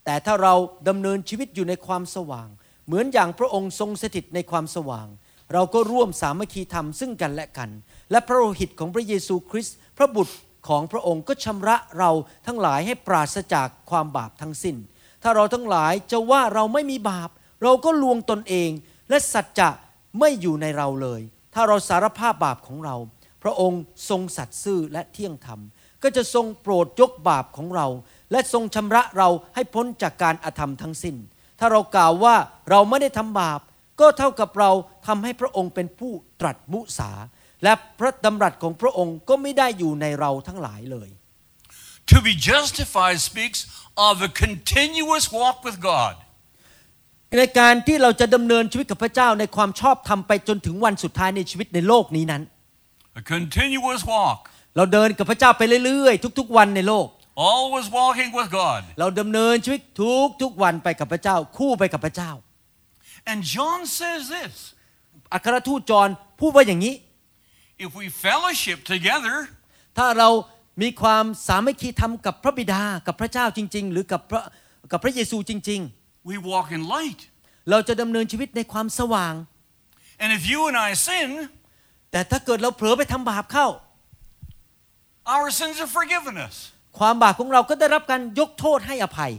แต่ถ้าเราดำเนินชีวิตอยู่ในความสว่าง เหมือนอย่างพระองค์ทรงสถิตในความสว่าง เราก็ร่วมสามัคคีธรรมซึ่งกันและกัน และพระโลหิตของพระเยซูคริสต์พระบุตรของพระองค์ก็ชำระเราทั้งหลายให้ปราศจากความบาปทั้งสิ้น ถ้าเราทั้งหลายจะว่าเราไม่มีบาป เราก็ลวงตนเอง และสัจจะไม่อยู่ในเราเลย ถ้าเราสารภาพบาปของเรา พระองค์ทรงสัตย์ซื่อและเที่ยงธรรม ก็จะทรงโปรดยกบาปของเรา และทรงชำระเราให้พ้นจากการอาธรรมทั้งสิ้น ถ้าเรากล่าวว่าเราไม่ได้ทำบาป ก็เท่ากับเราทำให้พระองค์เป็นผู้ตรัสมุสา และพระดำรัสของพระองค์ก็ไม่ได้อยู่ในเราทั้งหลายเลย To be justified speaks of a continuous walk with God. ในการที่เราจะดำเนินชีวิตกับพระเจ้าในความชอบธรรมไปจนถึงวันสุดท้ายในชีวิตในโลกนี้นั้น A continuous walk. เราเดินกับพระเจ้าไปเรื่อยๆ ทุกๆ วันในโลก Always walking with God. เราดำเนินชีวิตทุกทุกๆ วันไปกับพระเจ้า คู่ไปกับพระเจ้า And John says this อัครทูตจอห์นพูดว่าอย่างนี้ if we fellowship together, ถ้าเรามีความสามัคคีธรรมกับพระบิดากับพระเจ้าจริง ๆ หรือกับพระกับพระเยซูจริง we walk in light. ๆเราจะดำเนินชีวิตในความสว่าง And if you and I sin, แต่ถ้าเกิดเราเผลอไปทำบาปเข้า our sins are forgiven us. ความบาปของเราก็ได้รับการยกโทษให้อภัย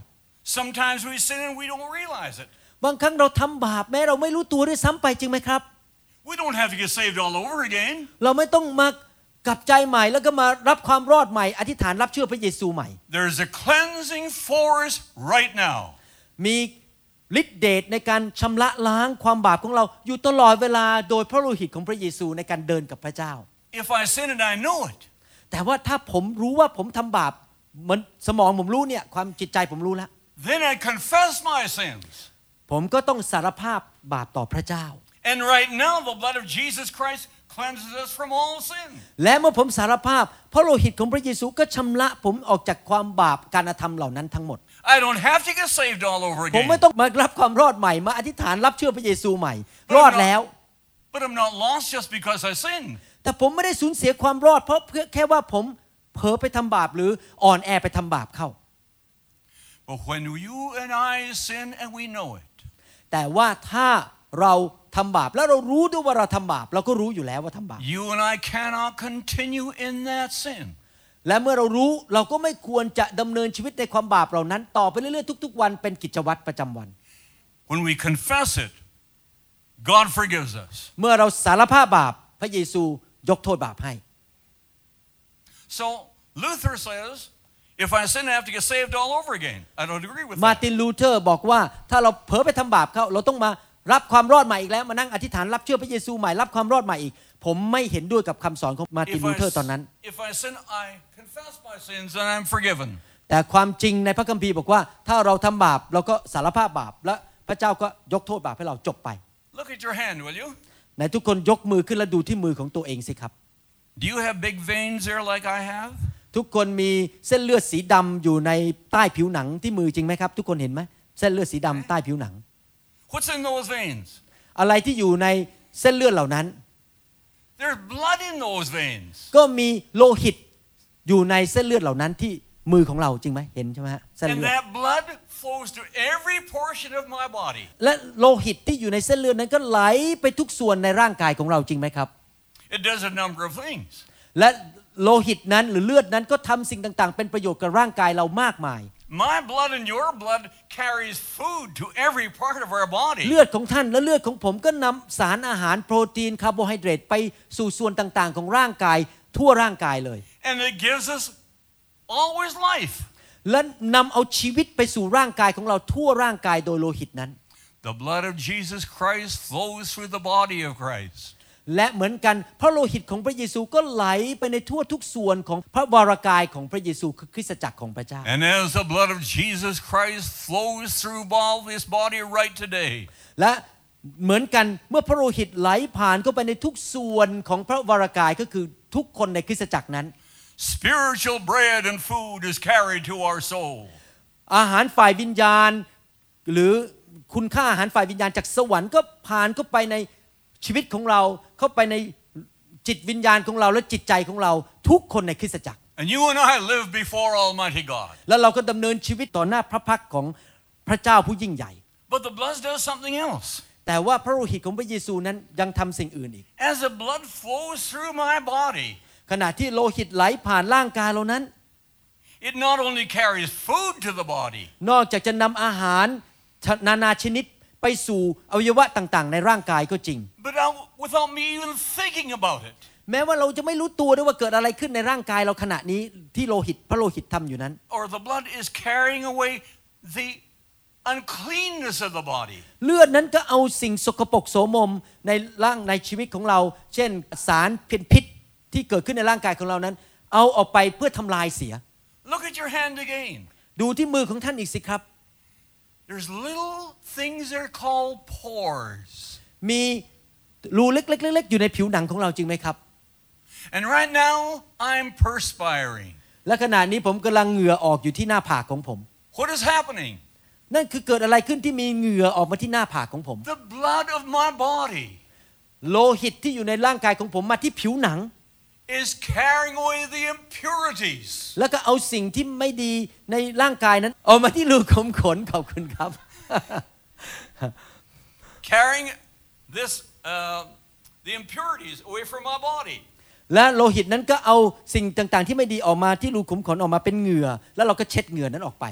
Sometimes we sin and we don't realize it. บางครั้งเราทำบาปแม้เราไม่รู้ตัวด้วยซ้ำไปจริงไหมครับ We don't have to get saved all over again. เราไม่ต้องมากลับใจใหม่แล้วก็มารับความรอดใหม่อธิษฐานรับเชื่อพระเยซูใหม่ There's a cleansing force right now. มีฤทธิเดชในการชำระล้างความบาปของเราอยู่ตลอดเวลาโดยพระโลหิตของพระเยซูในการเดินกับพระเจ้า If I sin and I know it, แต่ว่าถ้าผมรู้ว่าผมทำบาปเหมือนสมองผมรู้เนี่ยความจิตใจผมรู้แล้ว then I confess my sins. ผมก็ต้องสารภาพบาปต่อพระเจ้า And right now, the blood of Jesus Christ cleanses us from all sin. และเมื่อผมสารภาพพระโลหิตของพระเยซูก็ชำระผมออกจากความบาปการกระทำเหล่านั้นทั้งหมด I don't have to get saved all over ผม again. ไม่ต้องมารับความรอดใหม่มาอธิษฐานรับเชื่อพระเยซูใหม่ รอดแล้ว But I'm not lost just because I sinned. แต่ผมไม่ได้สูญเสียความรอด เพราะเพื่อแค่ว่าผมเผลอไปทำบาปหรืออ่อนแอไปทำบาปเข้า But when you and I sin and we know it, แต่ว่าถ้าเราทำบาปแล้วเรารู้ด้วยว่าเราทำบาป เราก็รู้อยู่แล้วว่าทำบาป you and I cannot continue in that sin. และเมื่อเรารู้เราก็ไม่ควรจะดำเนินชีวิตในความบาปเหล่านั้น ต่อไปเรื่อยๆทุก ๆ วันเป็นกิจวัตรประจำวัน When we confess it, God forgives us. เมื่อเราสารภาพบาปพระเยซูยกโทษบาปให้ So Luther says, if I sin, I have to get saved all over again. I don't agree with that. มาร์ตินลูเทอร์บอกว่าถ้าเราเผลอไปทำบาปเข้าเราต้องมารับความรอดใหม่อีกแล้วมานั่งอธิษฐานรับเชื่อพระเยซูใหม่รับความรอดใหม่อีก ผมไม่เห็นด้วยกับคำสอนของมาร์ติน If ลู I, เทอร์ตอนนั้น if I sin, I confess my sins and I'm forgiven. แต่ความจริงในพระคัมภีร์บอกว่า ถ้าเราทำบาปเราก็สารภาพบาปและพระเจ้าก็ยกโทษบาปให้เราจบไป Look at your hand, will you? ไหนทุกคนยกมือขึ้นแล้วดูที่มือของตัวเองสิครับ Do you have big veins there like I have? ทุกคนมีเส้นเลือดสีดำอยู่ในใต้ผิวหนังที่มือจริงไหมครับ ทุกคนเห็นไหมเส้นเลือดสีดำใต้ผิวหนัง What's in those veins? อะไรที่อยู่ในเส้นเลือดเหล่านั้น There's blood in those veins. ก็มีโลหิตอยู่ในเส้นเลือดเหล่านั้นที่มือของเราจริงไหมเห็นใช่ไหมฮะเส้น And เลือด that blood flows to every portion of my body. และโลหิตที่อยู่ในเส้นเลือดนั้นก็ไหลไปทุกส่วนในร่างกายของเราจริงไหมครับ It does a number of things. และโลหิตนั้นหรือเลือดนั้นก็ทำสิ่งต่างๆ เป็นประโยชน์กับร่างกายเรามากมาย My blood and your blood carries food to every part of our body. เลือดของท่านและเลือดของผมก็นำสารอาหารโปรตีนคาร์โบไฮเดรตไปสู่ส่วนต่างๆ ของร่างกายทั่วร่างกายเลย And it gives us always life. และนำเอาชีวิตไปสู่ร่างกายของเราทั่วร่างกายโดยโลหิตนั้น The blood of Jesus Christ flows through the body of Christ. และเหมือนกันพระโลหิตของพระเยซูก็ไหลไปในทั่วทุกส่วนของพระวรากายของพระเยซูคือคริสตจักรของพระเจ้า And as the blood of Jesus Christ flows through all this body right today, และเหมือนกันเมื่อพระโลหิตไหลผ่านเข้าไปในทุกส่วนของพระวรากายก็คือทุกคนในคริสตจักรนั้น spiritual bread and food is carried to our soul. อาหารฝ่ายวิญญาณ หรือคุณค่าอาหารฝ่ายวิญญาณจากสวรรค์ก็ผ่านเข้าไปใน ชีวิตของเราเข้าไปในจิตวิญญาณของเราและจิตใจของเราทุกคนในคริสตจักร And you and I live before Almighty God. แล้วเราก็ดำเนินชีวิตต่อหน้าพระพักตร์ของพระเจ้าผู้ยิ่งใหญ่ But the blood does something else. แต่ว่าพระโลหิตของพระเยซูนั้นยังทำสิ่งอื่นอีก As the blood flows through my body, ขณะที่โลหิตไหลผ่านร่างกายเรานั้น it not only carries food to the body, นอกจากจะนำอาหารนานาชนิด ไปสู่อวัยวะต่างๆ ในร่างกายก็จริง but out- without me even thinking about it. แม้ว่าเราจะไม่รู้ตัวด้วยว่าเกิดอะไรขึ้นในร่างกายเราขณะนี้ที่โลหิตพระโลหิตทำอยู่นั้น Or the blood is carrying away the uncleanness of the body. เลือดนั้นก็เอาสิ่งสกปรกโสมมในร่างในชีวิตของเรา เช่นสารพิษพิษที่เกิดขึ้นในร่างกายของเรานั้น เอาออกไปเพื่อทำลายเสีย Look at your hand again. ดูที่มือของท่านอีกสิครับ There's little things that are called pores. มีรูเล็กๆๆๆอยู่ในผิวหนังของเราจริงไหมครับ And right now, I'm perspiring. และขณะนี้ผมกำลังเหงื่อออกอยู่ที่หน้าผากของผม What is happening? นั่นคือเกิดอะไรขึ้นที่มีเหงื่อออกมาที่หน้าผากของผม The blood of my body โลหิตที่อยู่ในร่างกายของผมมาที่ผิวหนัง is carrying away the impurities. แล้วก็เอาสิ่งที่ไม่ดีในร่างกายนั้นเอามาที่รูขุมขนขอบคุณครับ Carrying this, uh, the impurities away from my body. และโลหิตนั้นก็เอาสิ่งต่างๆ ที่ไม่ดีออกมาที่รูขุมขนออกมาเป็นเหงื่อ แล้วเราก็เช็ดเหงื่อนั้นออกไป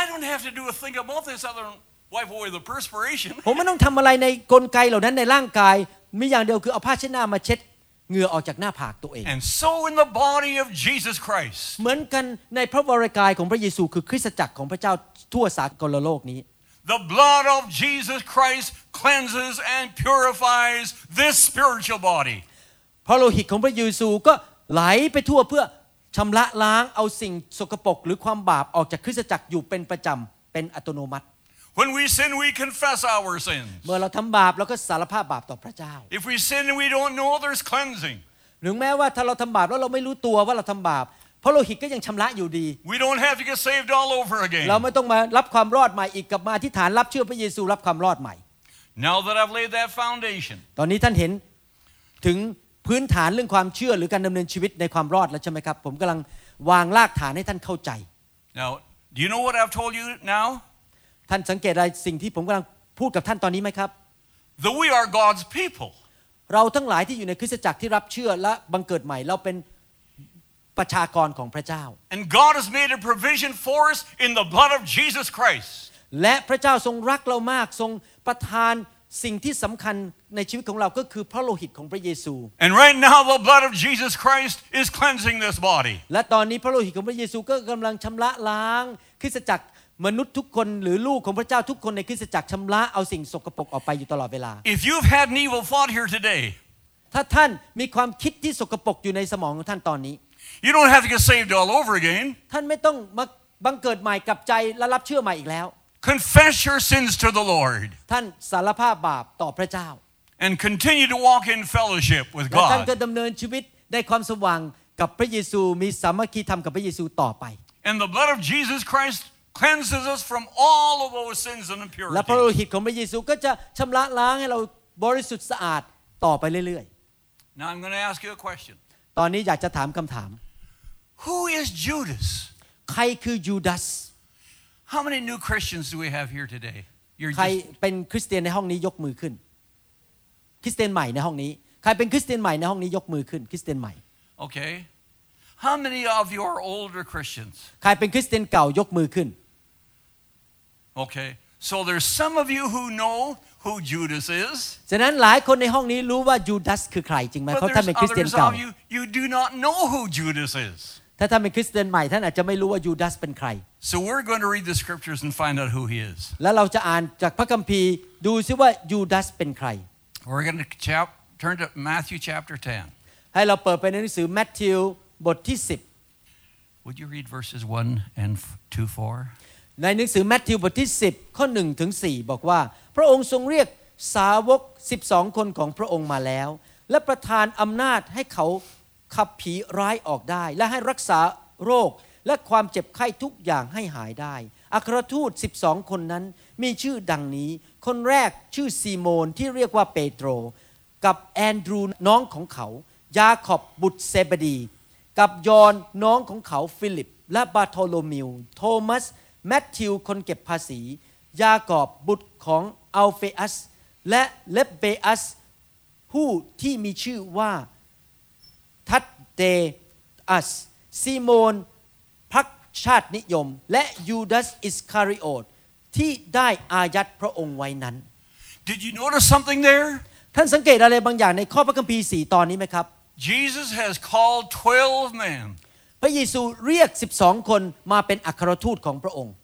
I don't have to do a thing about this other than wipe away the perspiration. ผมไม่ต้องทำอะไรในกลไกเหล่านั้นในร่างกายมีอย่างเดียวคือเอาผ้าเช็ดหน้ามาเช็ด เหงื่อออกจากหน้าผากตัวเอง And so in the body of Jesus Christ, เหมือนกันในพระวรากายของพระเยซูคือคริสตจักรของพระเจ้าทั่วสากลโลกนี้ the blood of Jesus Christ cleanses and purifies this spiritual body. พระโลหิตของพระเยซูก็ไหลไปทั่วเพื่อชำระล้างเอาสิ่งสกปรกหรือความบาปออกจากคริสตจักรอยู่เป็นประจำเป็นอัตโนมัติ When we sin, we confess our sins. เมื่อเราทำบาปเราก็สารภาพบาปต่อพระเจ้า If we sin and we don't know, there's cleansing. หรือแม้ว่าถ้าเราทำบาปแล้วเราไม่รู้ตัวว่าเราทำบาปพระโลหิตก็ยังชำระอยู่ดี We don't have to get saved all over เรา again. ไม่ต้องมารับความรอดใหม่อีกกลับมาที่ฐานรับเชื่อพระเยซูรับความรอดใหม่ Now that I've laid that foundation, ตอนนี้ท่านเห็นถึงพื้นฐานเรื่องความเชื่อหรือการดำเนินชีวิตในความรอดแล้วใช่ไหมครับ ผมกำลังวางรากฐานให้ท่านเข้าใจ now, do you know what I've told you now? ท่านสังเกตอะไรสิ่งที่ผมกำลังพูดกับท่านตอนนี้ไหมครับ That we are God's people. เราทั้งหลายที่อยู่ในคริสตจักรที่รับเชื่อและบังเกิดใหม่เราเป็นประชากรของพระเจ้า And God has made a provision for us in the blood of Jesus Christ. และพระเจ้าทรงรักเรามากทรงประทานสิ่งที่สำคัญในชีวิตของเราก็คือพระโลหิตของพระเยซู And right now, the blood of Jesus Christ is cleansing this body. และตอนนี้พระโลหิตของพระเยซูก็กำลังชำระล้างคริสตจักร มนุษย์ทุกคนหรือลูกของพระเจ้าทุกคนในคริสตจักรชำระเอาสิ่งสกปรกออกไปอยู่ตลอดเวลา If you've had an evil thought here today, ถ้าท่านมีความคิดที่สกปรกอยู่ในสมองของท่านตอนนี้ you don't have to get saved all over again. ท่านไม่ต้องมาบังเกิดใหม่กลับใจและรับเชื่อใหม่อีกแล้ว Confess your sins to the Lord ท่านสารภาพบาปต่อพระเจ้า and continue to walk in fellowship with และท่านก็ God. ดำเนินชีวิตในความสว่างกับพระเยซูมีสามัคคีธรรมกับพระเยซูต่อไป And the blood of Jesus Christ cleanses us from all of those sins and และพระโล impurities. หิตของพระเยซูก็จะชำระล้างให้เราบริสุทธิ์สะอาดต่อไปเรื่อย Now I'm going to ask you a question. ๆตอนนี้อยากจะถามคำถาม Who is Judas? ใครคือยูดาส How many new Christians do we have here today? You're ใคร just, เป็นคริสเตียนในห้องนี้ยกมือขึ้น คริสเตียนใหม่ในห้องนี้ ใครรเป็นคริสเตียนใหม่ในห้องนี้ยกมือขึ้น คริสเตียนใหม่ Okay. How many of you are older Christians? ใครเป็นคริสเตียนเก่ายกมือขึ้น Okay. So there's some of you who know who Judas is. ฉะนั้นหลายคนในห้องนี้รู้ว่ายูดาสคือใครจริงไหม But เพราะท่าน there's เป็นคริสเตียน others เก่า of you, you do not know who Judas is. ถ้าท่านเป็นคริสเตียนใหม่ท่านอาจจะไม่รู้ว่ายูดาสเป็นใคร So we're going to read the scriptures and find out who he is. แล้วเราจะอ่านจากพระคัมภีร์ดูซิว่ายูดาสเป็นใคร We're going to chap, turn to Matthew chapter 10. ให้เราเปิดไปในหนังสือแมทธิว บทที่ Would you read verses 1 and f- 2 4? 10ในหนังสือแมทธิวบทที่ 10 ข้อ1ถึง4บอกว่า พระองค์ทรงเรียกสาวก 12 คนของพระองค์มาแล้ว และประทานอำนาจให้เขาขับผีร้ายออกได้ และให้รักษาโรคและความเจ็บไข้ทุกอย่างให้หายได้ อัครทูต 12 คนนั้นมีชื่อดังนี้ คนแรกชื่อซีโมนที่เรียกว่าเปโตร กับอันดรูว์น้องของเขา ยากอบบุตรเซเบดี กับยอห์นน้องของเขาฟิลิป และบารโธโลมิว โทมัส มัทธิวคนเก็บภาษี ยากอบบุตรของอัลเฟอัส และเลบเบอัส ผู้ที่มีชื่อว่าทัดเดอัสซีโมนพรรคชาตินิยม และยูดาสอิสคาริโอตที่ได้อายัดพระองค์ไว้นั้น Did you notice something there? ท่านสังเกตอะไรบางอย่างในข้อพระคัมภีร์สี่ตอนนี้ไหมครับ Jesus has called 12 men. พระเยซูเรียก 12 คนมาเป็นอัครทูตของพระองค์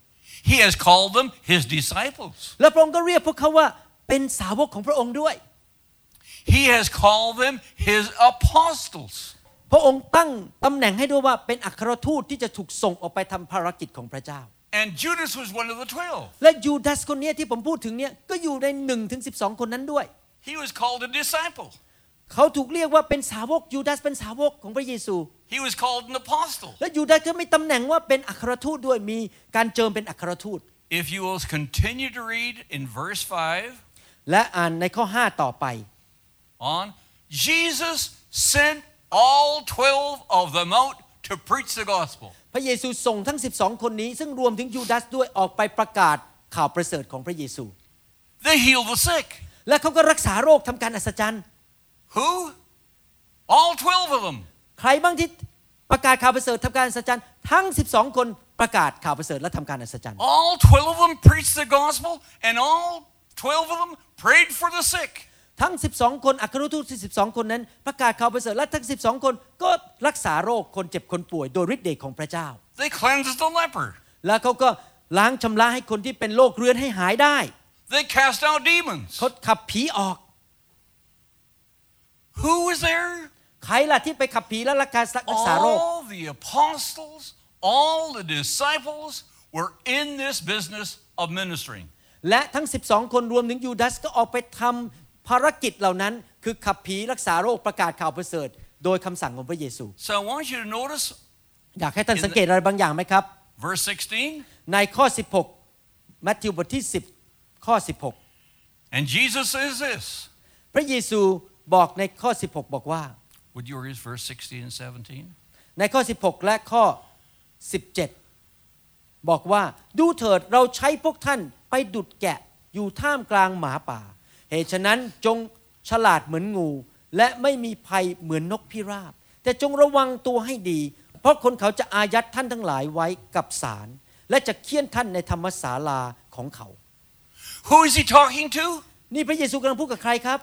He has called them his disciples. และพระองค์ก็เรียกพวกเขาว่าเป็นสาวกของพระองค์ด้วย He has called them his apostles. พระองค์ตั้งตำแหน่งให้ด้วยว่าเป็นอัครทูตที่จะถูกส่งออกไปทำภารกิจของพระเจ้า And Judas was one of the 12. และยูดาสคนเนี้ยที่ผมพูดถึงเนี่ยก็อยู่ใน1นถึงสิคนนั้นด้วย He was called a disciple. เขาถูกเรียกว่าเป็นสาวกยูดาสเป็นสาวกของพระเยซู He was called an apostle. และยูดาสก็มีตำแหน่งว่าเป็นอัครทูตด้วยมีการเจิมเป็นอัครทูต If you will continue to read in verse 5และอ่านในข้อ 5 ต่อไป on, Jesus sent all 12 of them out to preach the gospel. พระเยซูส่งทั้ง 12 คนนี้ ซึ่งรวมถึงยูดาสด้วยออกไปประกาศข่าวประเสริฐของพระเยซู They healed the sick. และเขาก็รักษาโรคทำการอัศจรรย์ Who? All 12 of them. ใครบ้างที่ประกาศข่าวประเสริฐทำการอัศจรรย์ทั้ง 12 คนประกาศข่าวประเสริฐและทำการอัศจรรย์ All 12 of them preached the gospel, and all 12 of them prayed for the sick. ทั้ง 12 คนอัครทูตที่12 คนนั้น ประกาศข่าวประเสริฐและทั้ง 12 คนก็รักษาโรคคนเจ็บคนป่วยโดยฤทธิ์เดชของพระเจ้า They cleansed the leper. แล้วเขาก็ล้างชำระให้คนที่เป็นโรคเรื้อนให้หายได้ They cast out demons. เขาขับผีออก Who was there? ใครล่ะที่ไปขับผีและรักษารักษาโรค All the apostles, all the disciples were in this business of ministering. และทั้ง 12 คนรวมถึงยูดาสก็ออกไปทำภารกิจเหล่านั้น คือขับผีรักษาโรคประกาศข่าวประเสริฐ โดยคำสั่งของพระเยซู So I want you to notice อยากให้ท่านสังเกตอะไรบางอย่างไหมครับ verse 16. ในข้อ 16 มัทธิวบทที่ 10 ข้อ And Jesus says this. 16พระเยซู บอกในข้อ 16 บอกว่า Would you read verse 16 and 17? ในข้อ 16 และข้อ 17 บอกว่าดูเถิดเราใช้พวกท่านไปดุดแกะอยู่ท่ามกลางหมาป่า เหตุฉะนั้นจงฉลาดเหมือนงู และไม่มีภัยเหมือนนกพิราบ แต่จงระวังตัวให้ดี เพราะคนเขาจะอายัดท่านทั้งหลายไว้กับศาลและจะเคี่ยนท่านในธรรมศาลาของเขา Who is he talking to? นี่พระเยซูกำลังพูดกับใครครับ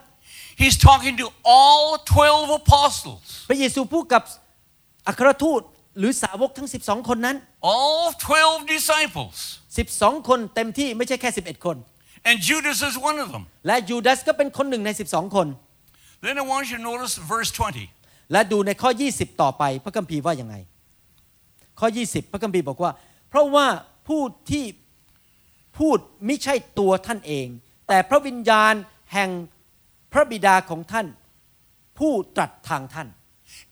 He's talking to all 12 apostles. พระเยซูพูดกับอัครทูตหรือสาวกทั้ง 12 คนนั้น All 12 disciples. 12 คนเต็มที่ไม่ใช่แค่ 11 คน And Judas is one of them. และยูดาสก็เป็นคนหนึ่งใน 12 คน Then I want you to notice verse 20. และดูในข้อ 20 ต่อไปพระคัมภีร์ว่ายังไง ข้อ 20 พระคัมภีร์บอกว่า เพราะว่าผู้ที่พูดไม่ใช่ตัวท่านเอง แต่พระวิญญาณแห่ง พระบิดาของท่าน ผู้ตรัสทางท่าน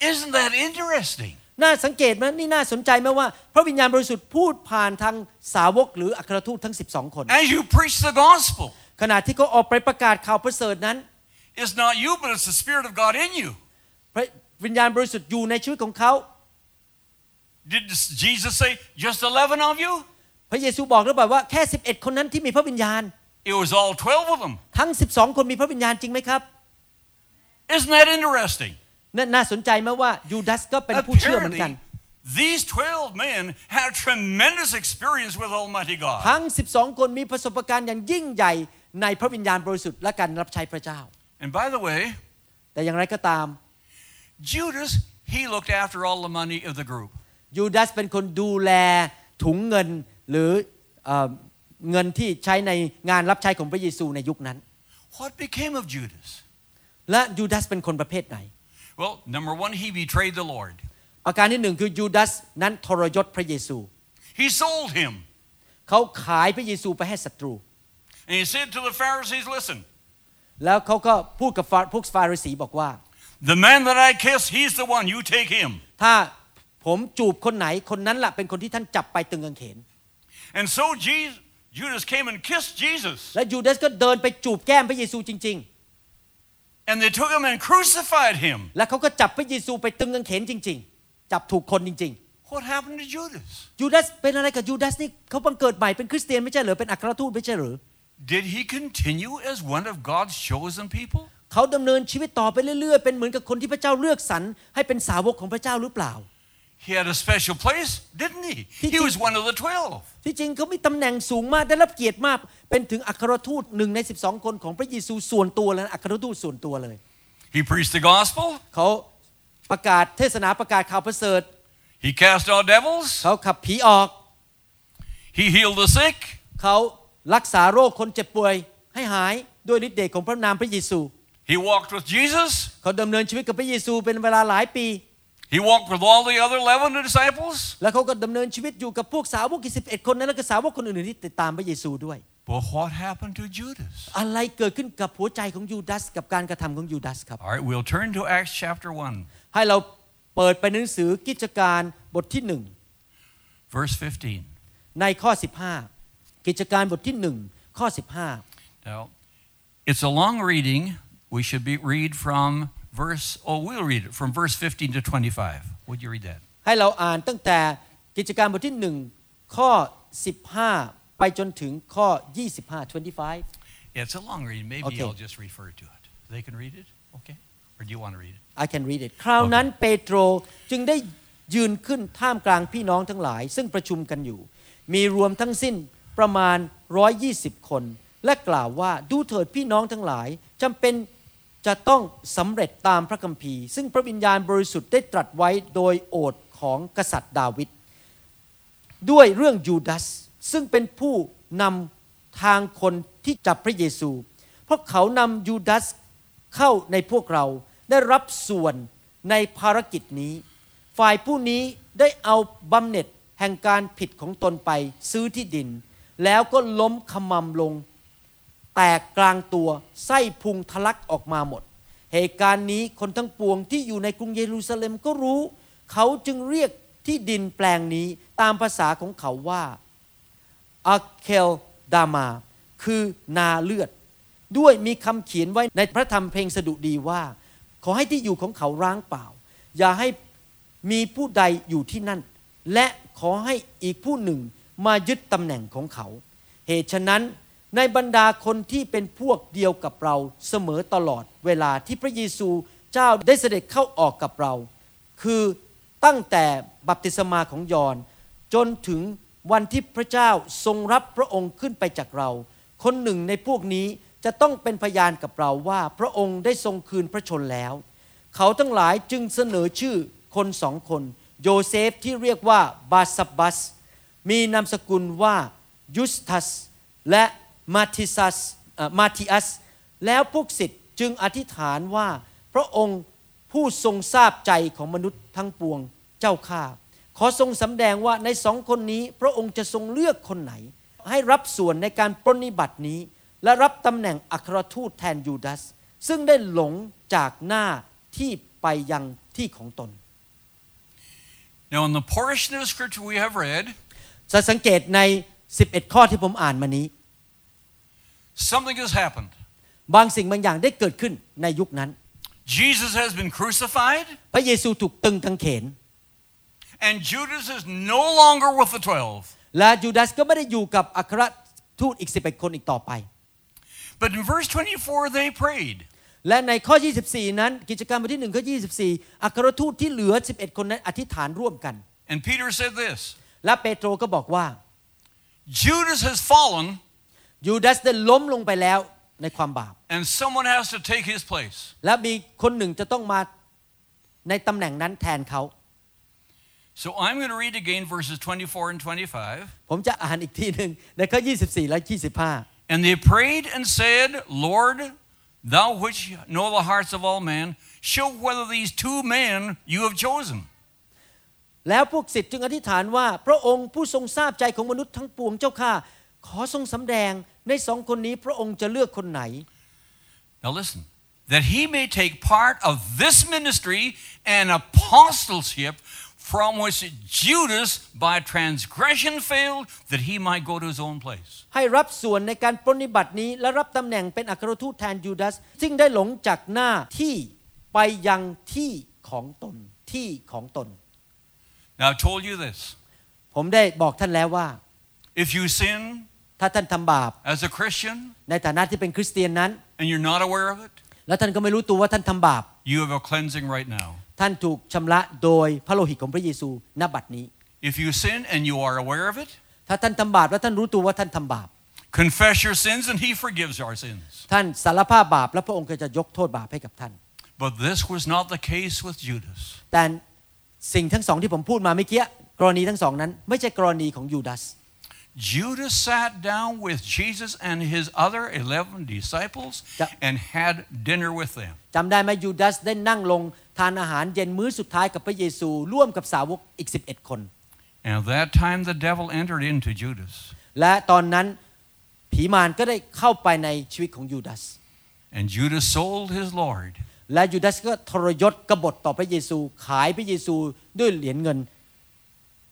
Isn't that interesting? น่าสังเกตไหมนี่น่าสนใจไหมว่า พระวิญญาณบริสุทธิ์พูดผ่านทางสาวกหรืออัครทูตทั้ง 12 คน As you preach the gospel, ขณะที่เขาออกไปประกาศข่าวประเสริฐนั้น it's not you, but it's the Spirit of God in you. พระวิญญาณบริสุทธิ์อยู่ในชีวิตของเขา Did Jesus say, just 11 of you? พระเยซูบอกหรือเปล่าว่าแค่ 11 คนนั้นที่มีพระวิญญาณ It was all 12 of them. ทั้ง 12 คนมีพระวิญญาณจริงไหมครับ Isn't that interesting? นั่นน่าสนใจไหมว่ายูดาสก็เป็นผู้เชื่อเหมือนกัน Apparently, these 12 men had tremendous experience with Almighty God. ทั้ง 12 คนมีประสบการณ์อย่างยิ่งใหญ่ในพระวิญญาณบริสุทธิ์และการรับใช้พระเจ้า And by the way, แต่อย่างไรก็ตาม Judas, he looked after all the money of the group. ยูดาสเป็นคนดูแลถุงเงินหรือ เอ่อเงินที่ใช้ในงานรับใช้ของพระเยซูในยุคนั้น What became of Judas? และยูดาสเป็นคนประเภทไหน Well, number one, he betrayed the Lord. อาการที่หนึ่งคือยูดาสนั้นทรยศพระเยซู He sold him. เขาขายพระเยซูไปให้ศัตรู And he said to the Pharisees, Listen, แล้วเขาก็พูดกับฟาพวกฟาริสีบอกว่า the man that I kiss, he's the one. You take him. ถ้าผมจูบคนไหนคนนั้นแหละเป็นคนที่ท่านจับไปตึงกางเขน And so Jesus, Judas came and kissed Jesus. และยูดาสก็เดินไปจูบแก้มพระเยซูจริง And they took him and crucified him. ๆและเขาก็จับพระเยซูไปตึงกางเขนจริง ๆ จับถูกคนจริง What happened to Judas? ๆยูดาสเป็นอะไรกับยูดาสนี่เขาบังเกิดใหม่เป็นคริสเตียนไม่ใช่เหรือเป็นอัครทูตไม่ใช่เหรือ Did he continue as one of God's chosen people? เขาดำเนินชีวิตต่อไปเรื่อยๆ เป็นเหมือนกับคนที่พระเจ้าเลือกสรรให้เป็นสาวกของพระเจ้าหรือเปล่า He had a special place, didn't he? He He was did. one of the twelve. ที่จริงเขามีตำแหน่งสูงมากได้รับเกียรติมาก เป็นถึงอัครทูตหนึ่งใน 12 คนของพระเยซูส่วนตัวเลยนะอัครทูตส่วนตัวเลย He preached the gospel. เขาประกาศเทศนาประกาศข่าวประเสริฐ He cast out devils. เขาขับผีออก He healed the sick. เขารักษาโรคคนเจ็บป่วยให้หายด้วยฤทธิ์เดชของพระนามพระเยซู He walked with Jesus. เขาดำเนินชีวิตกับพระเยซูเป็นเวลาหลายปี He walked with all the other 11 disciples. แล้วเขาก็ดำเนินชีวิตอยู่กับพวกสาวกอีกสิบเอ็ดคนนั้นแล้วก็สาวกคนอื่นๆที่ติดตามพระเยซูด้วย But what happened to Judas? อะไรเกิดขึ้นกับหัวใจของยูดาสกับการกระทำของยูดาสครับ All right, we'll turn to Acts chapter 1, ให้เราเปิดไปหนังสือกิจการบทที่หนึ่ง verse 15. ในข้อ 15 กิจการบทที่หนึ่งข้อ Now, it's a long reading. We should be read from verse, oh, we'll read it from verse 15 to 25. Would you read that? 15ให้เราอ่านตั้งแต่กิจการบทที่หนึ่งข้อ 15 ไปจนถึงข้อ 25 25 Yeah, it's a long reading. Maybe Okay. I'll just refer to it. They can read it? Okay. Or do you want to read it? I can read it คราวนั้นเปโตรจึงได้ยืนขึ้นท่ามกลางพี่น้องทั้งหลาย ซึ่งประชุมกันอยู่ มีรวมทั้งสิ้นประมาณ 120 คน และกล่าวว่าดูเถิดพี่น้องทั้งหลายจำเป็น จะต้องสำเร็จตามพระคัมภีร์ ซึ่งพระวิญญาณบริสุทธิ์ได้ตรัสไว้โดยโอษของกษัตริย์ดาวิดด้วยเรื่องยูดาสซึ่งเป็นผู้นำทางคนที่จับพระเยซู เพราะเขานำยูดาสเข้าในพวกเราได้รับส่วนในภารกิจนี้ ฝ่ายผู้นี้ได้เอาบำเหน็จแห่งการผิดของตนไปซื้อที่ดิน แล้วก็ล้มขมำลง แตกกลางตัวไส้พุงทะลักออกมาหมด เหตุการณ์นี้คนทั้งปวงที่อยู่ในกรุงเยรูซาเล็มก็รู้ เขาจึงเรียกที่ดินแปลงนี้ตามภาษาของเขาว่าอาเคลดามา คือนาเลือด ด้วยมีคำเขียนไว้ในพระธรรมเพลงสดุดีว่า ขอให้ที่อยู่ของเขาร้างเปล่า อย่าให้มีผู้ใดอยู่ที่นั่น และขอให้อีกผู้หนึ่งมายึดตำแหน่งของเขา เหตุฉะนั้น ในบรรดาคนที่เป็นพวกเดียวกับเราเสมอตลอดเวลาที่พระเยซูเจ้าได้เสด็จเข้าออกกับเรา คือตั้งแต่บัพติศมาของยอห์นจนถึงวันที่พระเจ้าทรงรับพระองค์ขึ้นไปจากเรา คนหนึ่งในพวกนี้จะต้องเป็นพยานกับเราว่าพระองค์ได้ทรงคืนพระชนแล้ว เขาทั้งหลายจึงเสนอชื่อคนสองคน โยเซฟที่เรียกว่าบาสบัส มีนามสกุลว่ายุสตัส และ มาทิซัสเอ่อมาทิอัส แล้วพวกศิษย์จึงอธิษฐานว่าพระองค์ผู้ทรงทราบใจของมนุษย์ทั้งปวงเจ้าข้าขอทรงสำแดงว่าในสองคนนี้พระองค์จะทรงเลือกคนไหน ให้รับส่วนในการปรนนิบัตินี้ และรับตำแหน่งอัครทูตแทนยูดาสซึ่งได้หลงจากหน้าที่ไปยังที่ของตน Now, in the portion of scripture we have read, จะสังเกตใน 11 ข้อที่ผมอ่านมานี้ something has happened. บางสิ่งบางอย่างได้เกิดขึ้นในยุคนั้น Jesus has been crucified, พระเยซูถูกตึงกางเขน and Judas is no longer with the twelve. และยูดาสก็ไม่ได้อยู่กับอัครทูตอีก11คนอีกต่อไป But in verse 24, they prayed. และในข้อ 24 นั้น กิจการบทที่1ข้อ 24 อัครทูตที่เหลือ 11 คนนั้นอธิษฐานร่วมกัน And Peter said this และเปโตรก็บอกว่า Judas has fallen, ยูดาสได้ล้มลงไปแล้วในความบาป and someone has to take his place. และมีคนหนึ่งจะต้องมาในตำแหน่งนั้นแทนเขา So I'm going to read again verses 24 and 25. ผมจะอ่านอีกทีหนึ่งในข้อ24 และ 25 And they prayed and said, Lord, thou which know the hearts of all men, show whether these two men you have chosen. แล้วพวกศิษย์จึงอธิษฐานว่า พระองค์ผู้ทรงทราบใจของมนุษย์ทั้งปวงเจ้าข้า ขอทรงสำแดงในสองคนนี้พระองค์จะเลือกคนไหน Now listen, that he may take part of this ministry and apostleship from which Judas by transgression failed, that he might go to his own place. ให้รับส่วนในการปรนนิบัตินี้และรับตำแหน่งเป็นอัครทูตแทนยูดาสซึ่งได้หลงจากหน้าที่ไปยังที่ของตนที่ของตน Now I've told you this. ผมได้บอกท่านแล้วว่า If you sin ถ้าท่านทำบาป as a Christian ในฐานะที่เป็นคริสเตียนนั้น and you're not aware of it, แล้วท่านก็ไม่รู้ตัวว่าท่านทำบาป you have a cleansing right now. ท่านถูกชำระโดยพระโลหิตของพระเยซูณบัดนี้ If you sin and you are aware of it, ถ้าท่านทำบาปแล้วท่านรู้ตัวว่าท่านทำบาป confess your sins and he forgives our sins. ท่านสารภาพบาปแล้วพระองค์ก็จะยกโทษบาปให้กับท่าน But this was not the case with Judas. แต่สิ่งทั้งสองที่ผมพูดมาเมื่อกี้กรณีทั้งสองนั้น ไม่ใช่กรณีของยูดาส Judas sat down with Jesus and his other 11 disciples Yeah. and had dinner with them. จำได้ไหมยูดาสได้นั่งลงทานอาหารเย็นมื้อสุดท้ายกับพระเยซูร่วมกับสาวกอีก 11 คน And at that time, the devil entered into Judas. และตอนนั้นผีมารก็ได้เข้าไปในชีวิตของยูดาส And Judas sold his Lord. และยูดาสก็ทรยศกบฏต่อพระเยซูขายพระเยซูด้วยเหรียญเงิน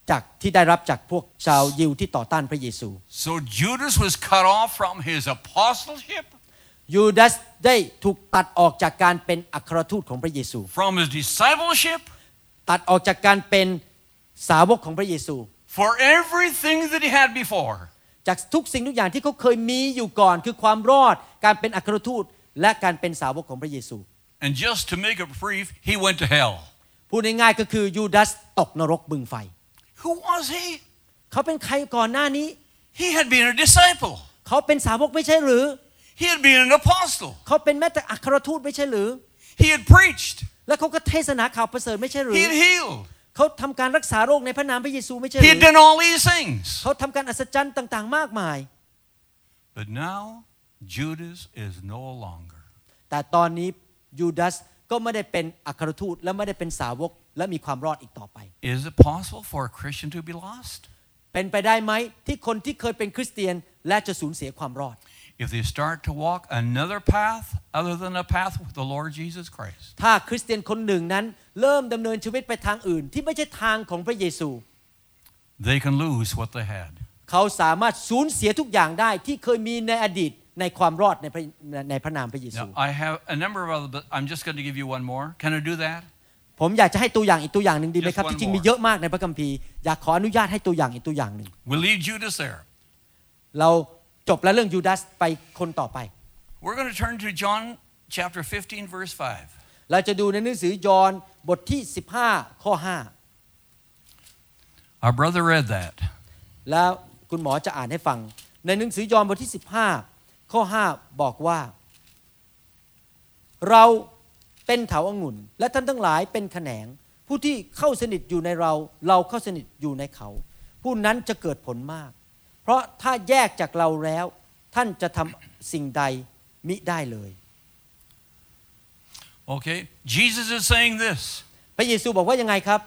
จากที่ได้รับจากพวกชาวยิวที่ต่อต้านพระเยซู So Judas was cut off from his apostleship, ยูดาสได้ถูกตัดออกจากการเป็นอัครทูตของพระเยซู from his discipleship, ตัดออกจากการเป็นสาวกของพระเยซู for everything that he had before. จากทุกสิ่งทุกอย่างที่เขาเคยมีอยู่ก่อน คือความรอดการเป็นอัครทูตและการเป็นสาวกของพระเยซู And just to make it brief, he went to hell. พูดง่ายๆก็คือยูดาสตกนรกบึงไฟ Who was he? เขาเป็นใครก่อนหน้านี้ He had been a disciple. เขาเป็นสาวกไม่ใช่หรือ He had been an apostle. เขาเป็นแม้แต่อัครทูตไม่ใช่หรือ He had preached. และเขาก็เทศนาข่าวประเสริฐไม่ใช่หรือ He had healed. เขาทำการรักษาโรคในพระนามพระเยซูไม่ใช่ห He รือ had done all these things. เขาทำการอัศจรรย์ต่างๆ มากมาย But now Judas is no longer. แต่ตอนนี้ยูดาสก็ไม่ได้เป็นอัครทูตและไม่ได้เป็นสาวก และมีความรอดอีกต่อไป Is it possible for a Christian to be lost? เป็นไปได้ไหมที่คนที่เคยเป็นคริสเตียนและจะสูญเสียความรอด If they start to walk another path other than a path with the Lord Jesus Christ, ถ้าคริสเตียนคนหนึ่งนั้น เริ่มดำเนินชีวิตไปทางอื่น ที่ไม่ใช่ทางของพระเยซู they can lose what they had. เขาสามารถสูญเสียทุกอย่างได้ที่เคยมีในอดีตในความรอดในพระในพระนามพระเยซู Now, I have a number of other, but I'm just going to give you one more. Can I do that? ผมอยากจะให้ตัวอย่างอีกตัวอย่างหนึ่งดีไหมครับ Just one ที่จริงมี more เยอะมากในพระคัมภีร์อยากขออนุญาตให้ตัวอย่างอีกตัวอย่างหนึ่ง We'll leave Judas there. เราจบแล้วเรื่องยูดาสไปคนต่อไป We're going to turn to John chapter 15, verse 5. เราจะดูในหนังสือยอห์นบทที่ 15 ข้อ Our brother read that. 5แล้วคุณหมอจะอ่านให้ฟัง ในหนังสือยอห์นบทที่ 15 ข้อ 5 บอกว่า เรา เป็นเถาองุ่น และท่านทั้งหลายเป็นแขนง ผู้ที่เข้าสนิทอยู่ในเรา เราเข้าสนิทอยู่ในเขา ผู้นั้นจะเกิดผลมาก เพราะถ้าแยกจากเราแล้ว ท่านจะทำสิ่งใดมิได้เลย Okay? Jesus is saying this พระเยซูบอกว่ายังไงครับ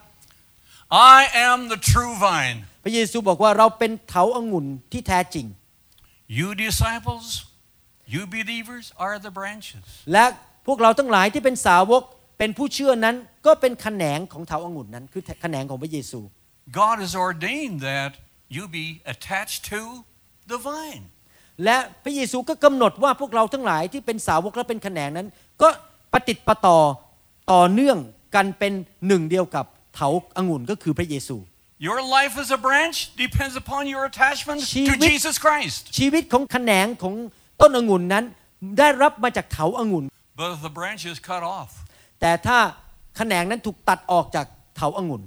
I am the true vine. พระเยซูบอกว่าเราเป็นเถาองุ่นที่แท้จริง You disciples, you believers are the branches. และพ วกเราทั้งหลายที่เป็นสาวกเป็นผู้เชื่อนั้นก็เป็นแขนงของเถาองุ่นนั้นคือแขนงของพระเยซู God has ordained that you be attached to the vine. และพระเยซูก็กำหนดว่าพวกเราทั้งหลายที่เป็นสาวกและเป็นแขนงนั้น ก็ปฏิดประต่อต่อเนื่องกันเป็นหนึ่งเดียวกับเถาองุ่นก็คือพระเยซู Your life as a branch depends upon your attachment to ชีวิต Jesus Christ. ชีวิตของแขนงของต้นองุ่นนั้นได้รับมาจากเถาองุ่น But if the branch is cut off, แต่ถ้าแขนงนั้นถูกตัดออกจากเถาองุ่น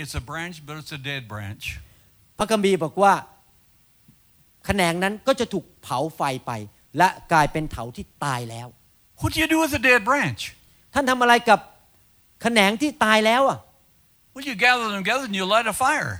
it's a branch, but it's a dead branch. พระคัมภีร์บอกว่าแขนงนั้นก็จะถูกเผาไฟไป และกลายเป็นเถาที่ตายแล้ว What do you do with a dead branch? ท่านทำอะไรกับแขนงที่ตายแล้วอะ Well, you gather them together and you light a fire.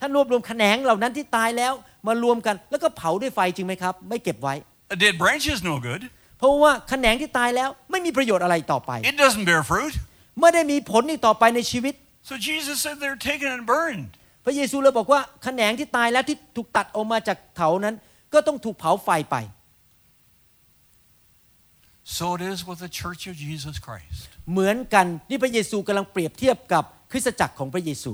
ท่านรวบรวมแขนงเหล่านั้นที่ตายแล้วมารวมกัน แล้วก็เผาด้วยไฟจริงไหมครับ ไม่เก็บไว้ A dead branch is no good. เพราะว่าแขนงที่ตายแล้วไม่มีประโยชน์อะไรต่อไป It doesn't bear fruit. ไม่ได้มีผลอีกต่อไปในชีวิต So Jesus said they're taken and burned. พระเยซูเลยบอกว่าแขนงที่ตายแล้วที่ถูกตัดออกมาจากเถานั้น ก็ต้องถูกเผาไฟไป So it is with the church of Jesus Christ. เหมือนกันนี่พระเยซูกำลังเปรียบเทียบกับคริสตจักรของพระเยซู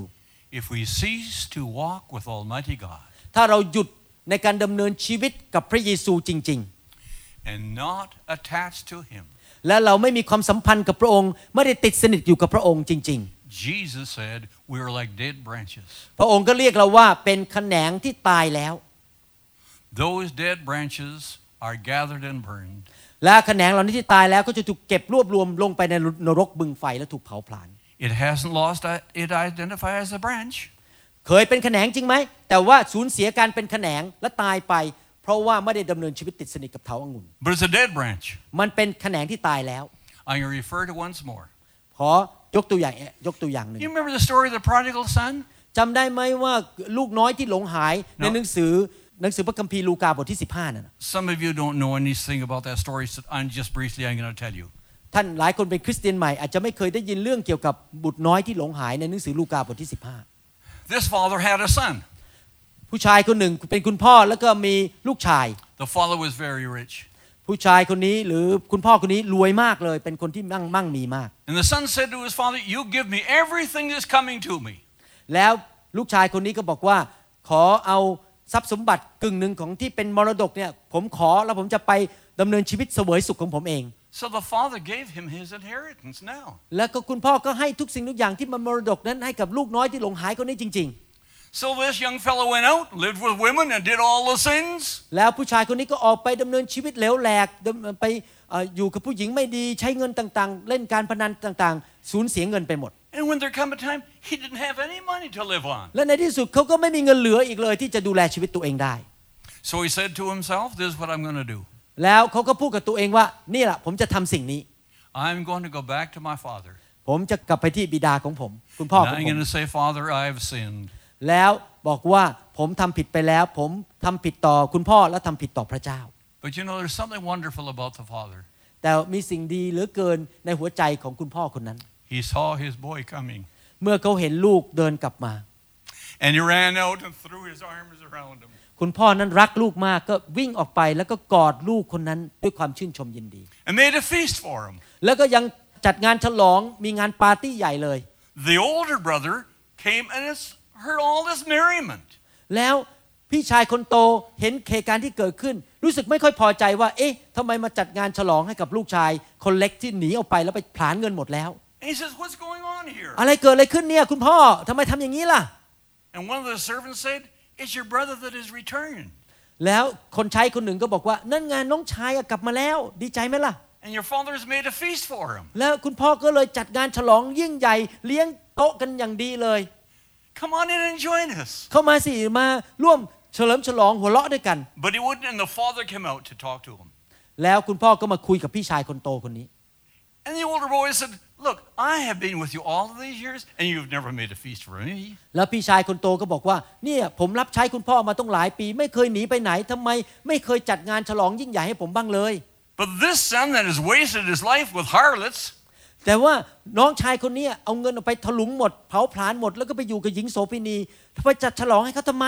If we cease to walk with Almighty God ถ้าเราหยุดในการดำเนินชีวิตกับพระเยซูจริง and not attached to Him, ๆและเราไม่มีความสัมพันธ์กับพระองค์ ไม่ได้ติดสนิทอยู่กับพระองค์จริง Jesus said we are like dead branches. ๆพระองค์ก็เรียกเราว่าเป็นแขนงที่ตายแล้ว Those dead branches are gathered and burned. และแขนงเหล่านี้ที่ตายแล้วก็จะถูกเก็บรวบรวมลงไปในนรกบึงไฟและถูกเผาผลาญ It hasn't lost i- it identify as a branch. เคยเป็นแขนงจริงไหม แต่ว่าสูญเสียการเป็นแขนงและตายไป เพราะว่าไม่ได้ดำเนินชีวิตติดสนิทกับเถาองุ่น But it's a dead branch. มันเป็นแขนงที่ตายแล้ว I'm going to refer to once more. ขอยกตัวอย่างยกตัวอย่างหนึ่ง You remember the story of the prodigal son? จำได้ไหมว่าลูกน้อยที่หลงหายใน No. หนังสือหนังสือพระคัมภีร์ลูกาบทที่ 15นั่นนะ Some of you don't know anything about that story, so I'm just briefly I'm going to tell you. ท่านหลายคนเป็นคริสเตียนใหม่อาจจะไม่เคยได้ยินเรื่องเกี่ยวกับบุตรน้อยที่หลงหายในหนังสือลูกาบทที่ This father had a son. 15ผู้ชายคนหนึ่งเป็นคุณพ่อแล้วก็มีลูกชาย The father was very rich. ผู้ชายคนนี้หรือคุณพ่อคนนี้รวยมากเลย เป็นคนที่มั่งมั่งมีมาก And the son said to his father, You give me everything that's coming to me. แล้วลูกชายคนนี้ก็บอกว่า ขอเอาทรัพย์สมบัติกึ่งหนึ่งของที่เป็นมรดกเนี่ยผมขอแล้วผมจะไปดำเนินชีวิตเสวยสุขของผมเอง So the father gave him his inheritance now. แล้วก็คุณพ่อก็ให้ทุกสิ่งทุกอย่างที่มันมรดกนั้นให้กับลูกน้อยที่หลงหายคนนี้จริง So this young fellow went out, lived with women, and did all the sins. ๆแล้วผู้ชายคนนี้ก็ออกไปดำเนินชีวิตเหลวแหลกดำไปเอ่ออยู่กับผู้หญิงไม่ดีใช้เงินต่างๆ เล่นการพนันต่างๆ สูญเสียเงินไปหมด And when there come a time, he didn't have any money to live on. และในที่สุดเขาก็ไม่มีเงินเหลืออีกเลยที่จะดูแลชีวิตตัวเองได้ So he said to himself, This is what I'm going to do. แล้วเขาก็พูดกับตัวเองว่านี่แหละผมจะทำสิ่งนี้ I'm going to go back to my father. ผมจะกลับไปที่บิดาของผม คุณพ่อ And ของ I'm ผม going to say, Father, I've sinned. แล้วบอกว่าผมทำผิดไปแล้ว ผมทำผิดต่อคุณพ่อและทำผิดต่อพระเจ้า But you know, there's something wonderful about the father. แต่มีสิ่งดีเหลือเกินในหัวใจของคุณพ่อคนนั้น He saw his boy coming, เมื่อเขาเห็นลูกเดินกลับมา and he ran out and threw his arms around him. คุณพ่อนั้นรักลูกมากก็วิ่งออกไปแล้วก็กอดลูกคนนั้นด้วยความชื่นชมยินดี and made a feast for him. แล้วก็ยังจัดงานฉลองมีงานปาร์ตี้ใหญ่เลย The older brother came and has heard all this merriment. แล้วพี่ชายคนโตเห็นเหตุการณ์ที่เกิดขึ้น รู้สึกไม่ค่อยพอใจว่า เอ๊ะทำไมมาจัดงานฉลองให้กับลูกชาย คนเล็กที่หนีออกไปแล้วไปผลาญเงินหมดแล้ว And he says, What's going on here? อะไรเกิดอะไรขึ้นเนี่ยคุณพ่อทำไมทำอย่างนี้ล่ะ And one of the servants said, It's your brother that is returned. แล้วคนใช้คนหนึ่งก็บอกว่านั่นไงน้องชายอะกลับมาแล้ว ดีใจไหมล่ะ And your father has made a feast for him. แล้วคุณพ่อก็เลยจัดงานฉลองยิ่งใหญ่เลี้ยงโต๊ะกันอย่างดีเลย Come on in and join us. เข้ามาสิมาร่วมเฉลิมฉลองหัวเราะด้วยกัน But he wouldn't, and the father came out to talk to him. แล้วคุณพ่อก็มาคุยกับพี่ชายคนโตคนนี้ And the older boy said, Look, I have been with you all of these years, and you've never made a feast for me. แล้วพี่ชายคนโตก็บอกว่า เนี่ยผมรับใช้คุณพ่อมาต้องหลายปี ไม่เคยหนีไปไหนทำไม ไม่เคยจัดงานฉลองยิ่งใหญ่ให้ผมบ้างเลย But this son that has wasted his life with harlots, แต่ว่าน้องชายคนเนี้ยเอาเงินออกไปถลุงหมด เผาผลาญหมด แล้วก็ไปอยู่กับหญิงโสเภณีไปจัดฉลองให้เขาทำไม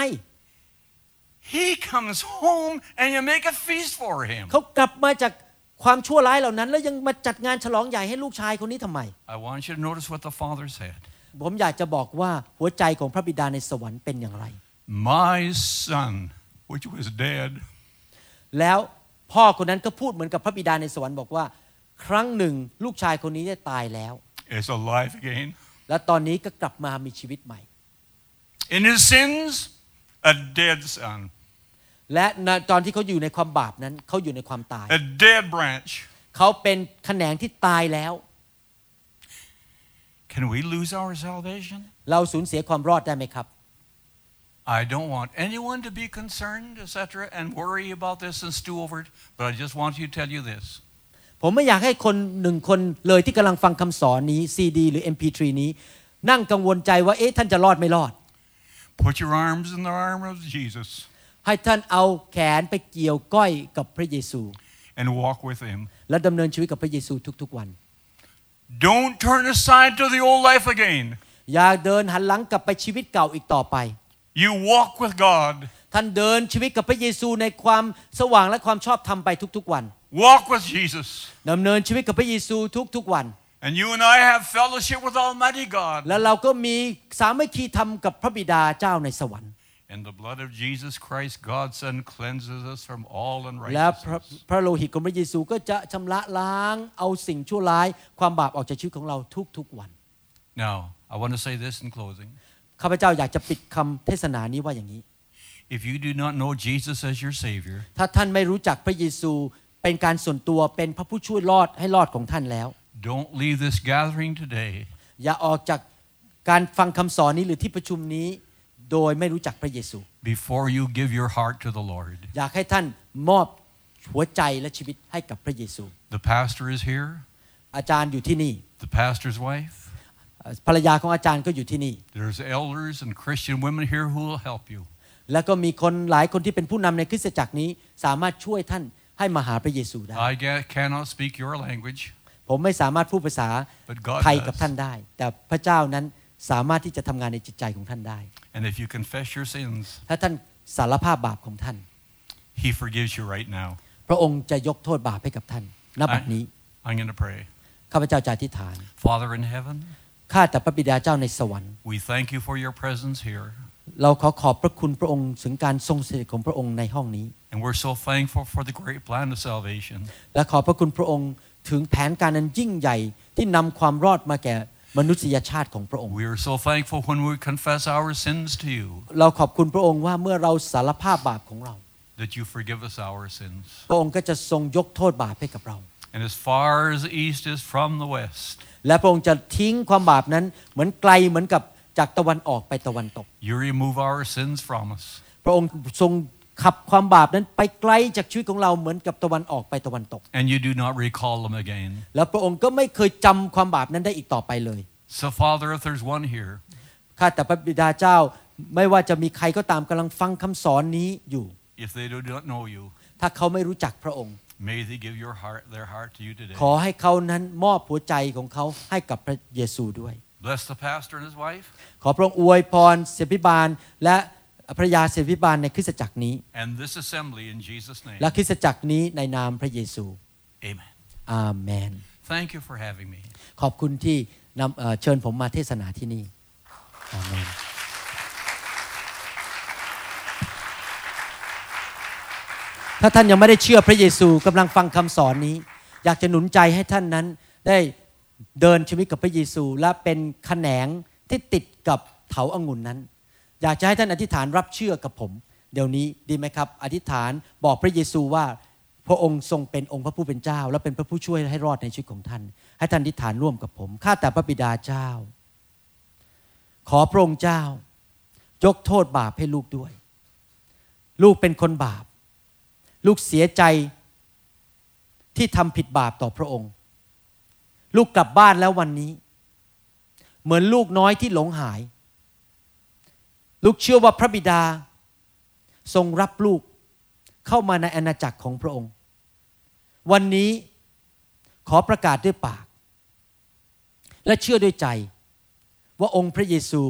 he comes home and you make a feast for him. เขากลับมาจากความชั่วร้ายเหล่านั้น แล้วยังมาจัดงานฉลองใหญ่ให้ลูกชายคนนี้ทำไม I want you to notice what the father said. ผมอยากจะบอกว่าหัวใจของพระบิดาในสวรรค์เป็นอย่างไร My son, which was dead, แล้วพ่อคนนั้นก็พูดเหมือนกับพระบิดาในสวรรค์บอกว่า ครั้งหนึ่งลูกชายคนนี้ได้ตายแล้ว is alive again. และตอนนี้ก็กลับมามีชีวิตใหม่ In his sins, a dead son, และตอนที่เขาอยู่ในความบาปนั้นเขาอยู่ในความตาย a dead branch. เขาเป็นแขนงที่ตายแล้ว Can we lose our salvation? เราสูญเสียความรอดได้ไหมครับ I don't want anyone to be concerned, etc., and worry about this and stew over it, but I just want to tell you this. ผมไม่อยากให้คนหนึ่งคนเลยที่กำลังฟังคำสอนนี้ซีดีหรือ MP3 นี้ นั่งกังวลใจว่าเอ๊ะท่านจะรอดไม่รอด Put your arms in the arm of Jesus ให้ท่านเอาแขนไปเกี่ยวก้อยกับพระเยซู and walk with him. และดำเนินชีวิตกับพระเยซูทุกๆวัน Don't turn aside to the old life again. อย่าเดินหันหลังกลับไปชีวิตเก่าอีกต่อไป You walk with God. ท่านเดินชีวิตกับพระเยซูในความสว่างและความชอบธรรมไปทุกๆวัน Walk with Jesus. ดำเนินชีวิตกับพระเยซูทุกๆวัน And you and I have fellowship with Almighty God. และเราก็มีสามัคคีธรรมกับพระบิดาเจ้าในสวรรค์ And the blood of Jesus Christ, God's Son, cleanses us from all และพระ unrighteousness. พระโลหิตของพระเยซูก็จะชำระล้างเอาสิ่งชั่วร้ายความบาปออกจากชีวิตของเราทุกๆวัน Now, I want to say this in closing. ข้าพเจ้าอยากจะปิดคำเทศนานี้ว่าอย่างนี้ If you do not know Jesus as your Savior, ถ้าท่านไม่รู้จักพระเยซู เป็นการส่วนตัวเป็นพระผู้ช่วยรอดให้รอดของท่านแล้ว don't leave this gathering today อย่าออกจากการฟังคำสอนนี้หรือที่ประชุมนี้ โดยไม่รู้จักพระเยซู before you give your heart to the Lord. อยากให้ท่านมอบหัวใจและชีวิตให้กับพระเยซู The pastor is here, อาจารย์อยู่ที่นี่ the pastor's wife. ภรรยาของอาจารย์ก็อยู่ที่นี่ There's elders and Christian women here who will help you. แล้วก็มีคนหลายคนที่เป็นผู้นำในคริสตจักรนี้สามารถช่วยท่าน ให้มาหาพระเยซูได้ I ga- cannot speak your language, ผมไม่สามารถพูดภาษา but God ไทยกับ does. ท่านได้ แต่พระเจ้านั้นสามารถที่จะทำงานในจิตใจของท่านได้ And if you confess your sins, ถ้าท่านสารภาพบาปของท่าน He forgives you right now. พระองค์จะยกโทษบาปให้กับท่านณบัดนี้ I'm going to pray. ข้าพเจ้าจะอธิษฐาน Father in heaven, ข้าแต่พระบิดาเจ้าในสวรรค์ we thank you for your presence here. เราขอขอบพระคุณพระองค์ถึงการทรงสถิตของพระองค์ในห้องนี้ And we're so thankful for the great plan of salvation. และขอบพระคุณพระองค์ถึงแผนการนั้นยิ่งใหญ่ที่นำความรอดมาแก่มนุษยชาติของพระองค์ We are so thankful when we confess our sins to you เราขอบคุณพระองค์ว่าเมื่อเราสารภาพบาปของเรา that you forgive us our sins. พระองค์ก็จะทรงยกโทษบาปให้กับเรา And as far as the east is from the west, และพระองค์จะทิ้งความบาปนั้นเหมือนไกลเหมือนกับ จากตะวันออกไปตะวันตก you remove our sins from us. พระองค์ทรงขับความบาปนั้นไปไกลจากชีวิตของเราเหมือนกับตะวันออกไปตะวันตก And you do not recall them again. แล้วพระองค์ก็ไม่เคยจำความบาปนั้นได้อีกต่อไปเลย So, Father, if there's one here ข้าแต่พระบิดาเจ้าไม่ว่าจะมีใครก็ตามกำลังฟังคำสอนนี้อยู่ If they do not know you, ถ้าเขาไม่รู้จักพระองค์ may they give your heart, their heart to you today. ขอให้เขานั้นมอบหัวใจของเขาให้กับพระเยซูด้วย Bless the pastor and his wife ขอพระองค์อวยพรเสพิบาลและภรรยาเสพิบาลในคริสตจักรนี้ and this assembly in Jesus' name. และคริสตจักรนี้ในนามพระเยซู Amen. อาเมน Thank you for having me. ขอบคุณที่นำเอ่อเชิญผมมาเทศนาที่นี่อาเมนถ้าท่านยังไม่ได้เชื่อพระเยซูกำลังฟังคำสอนนี้ อยากจะหนุนใจให้ท่านนั้นได้ เดินชีวิตกับพระเยซูและเป็นแขนงที่ติดกับเถาองุ่นนั้น อยากจะให้ท่านอธิษฐานรับเชื่อกับผม เดี๋ยวนี้ดีไหมครับ อธิษฐานบอกพระเยซูว่าพระองค์ทรงเป็นองค์พระผู้เป็นเจ้า และเป็นพระผู้ช่วยให้รอดในชีวิตของท่าน ให้ท่านอธิษฐานร่วมกับผมข้าแต่พระบิดาเจ้า ขอพระองค์เจ้า ยกโทษบาปให้ลูกด้วย ลูกเป็นคนบาป ลูกเสียใจที่ทำผิดบาปต่อพระองค์ ลูกกลับบ้านแล้ววันนี้ เหมือนลูกน้อยที่หลงหาย ลูกเชื่อว่าพระบิดา ทรงรับลูกเข้ามาในอาณาจักรของพระองค์ วันนี้ขอประกาศด้วยปาก และเชื่อด้วยใจ ว่าองค์พระเยซู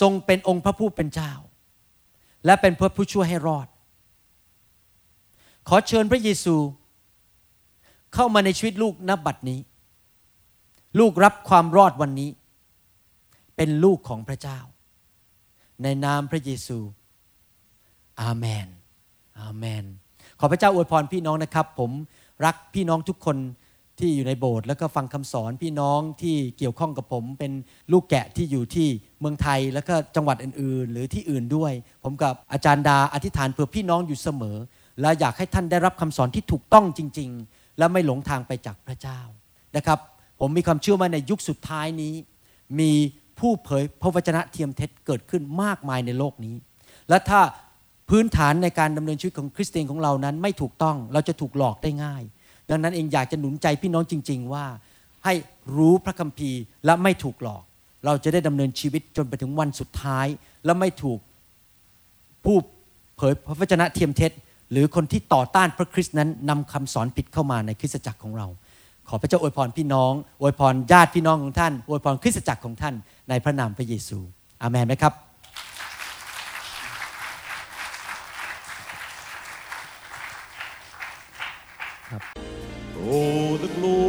ทรงเป็นองค์พระผู้เป็นเจ้า และเป็นพระผู้ช่วยให้รอด ขอเชิญพระเยซู เข้ามาในชีวิตลูกนับบัดนี้ ลูกรับความรอดวันนี้ เป็นลูกของพระเจ้า ในนามพระเยซู อาเมน อาเมน ขอพระเจ้าอวยพรพี่น้องนะครับ ผมรักพี่น้องทุกคนที่อยู่ในโบสถ์แล้วก็ฟังคำสอนพี่น้องที่เกี่ยวข้องกับผม เป็นลูกแกะที่อยู่ที่เมืองไทยแล้วก็จังหวัดอื่น ๆ หรือที่อื่นด้วย ผมกับอาจารย์ดาอธิษฐานเผื่อพี่น้องอยู่เสมอ และอยากให้ท่านได้รับคำสอนที่ถูกต้องจริง ๆ และไม่หลงทางไปจากพระเจ้านะครับ ผมมีความเชื่อว่าในยุคสุดท้ายนี้ มีผู้เผยพระวจนะเทียมเท็จเกิดขึ้นมากมายในโลกนี้ และถ้าพื้นฐานในการดำเนินชีวิตของคริสเตียนของเรานั้นไม่ถูกต้องเราจะถูกหลอกได้ง่าย ดังนั้นเองอยากจะหนุนใจพี่น้องจริง ๆ ว่าให้รู้พระคัมภีร์และไม่ถูกหลอก เราจะได้ดำเนินชีวิตจนไปถึงวันสุดท้าย และไม่ถูกผู้เผยพระวจนะเทียมเท็จ หรือคนที่ต่อต้านพระคริสต์นั้นนำคำสอนผิดเข้ามาในคริสตจักรของเรา ขอพระเจ้าอวยพรพี่น้องอวยพรญาติพี่น้องของท่านอวยพรคริสตจักรของท่านในพระนามพระเยซู อาเมนไหมครับ Oh, the glory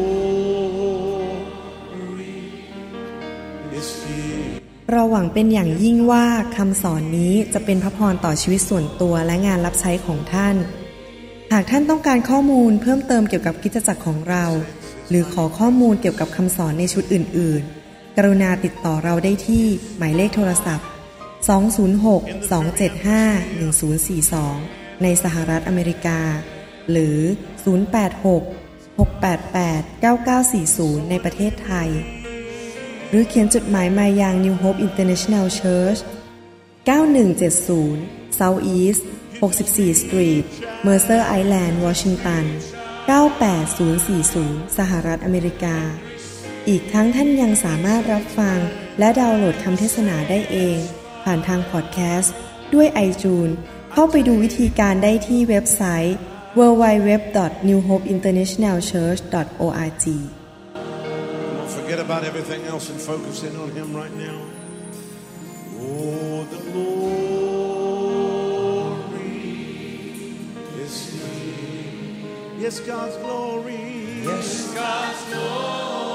is here. เราหวังเป็นอย่างยิ่งว่าคำสอนนี้จะเป็นพระพรต่อชีวิตส่วนตัวและงานรับใช้ของท่าน หากท่านต้องการข้อมูลเพิ่มเติมเกี่ยวกับกิจจักรของเรา หรือขอข้อมูลเกี่ยวกับคำสอนในชุดอื่น ๆ กรุณาติดต่อเราได้ที่หมายเลขโทรศัพท์ 206-275-1042 ในสหรัฐอเมริกา หรือ 086-688-9940 ในประเทศไทย หรือเขียนจดหมายมายัง New Hope International Church 9170 South East 64 Street Mercer Island Washington 98040 สหรัฐอเมริกา อีกทั้งท่านยังสามารถรับฟัง และดาวน์โหลดคำเทศนาได้เอง ผ่านทางพอดแคสต์ด้วยไอจูนเข้าไปดูวิธีการได้ที่เว็บไซต์ www.newhopeinternationalchurch.org Forget about everything else and focus in on Him right now. Oh, the Lord. Yes, God's glory. Yes, God's glory.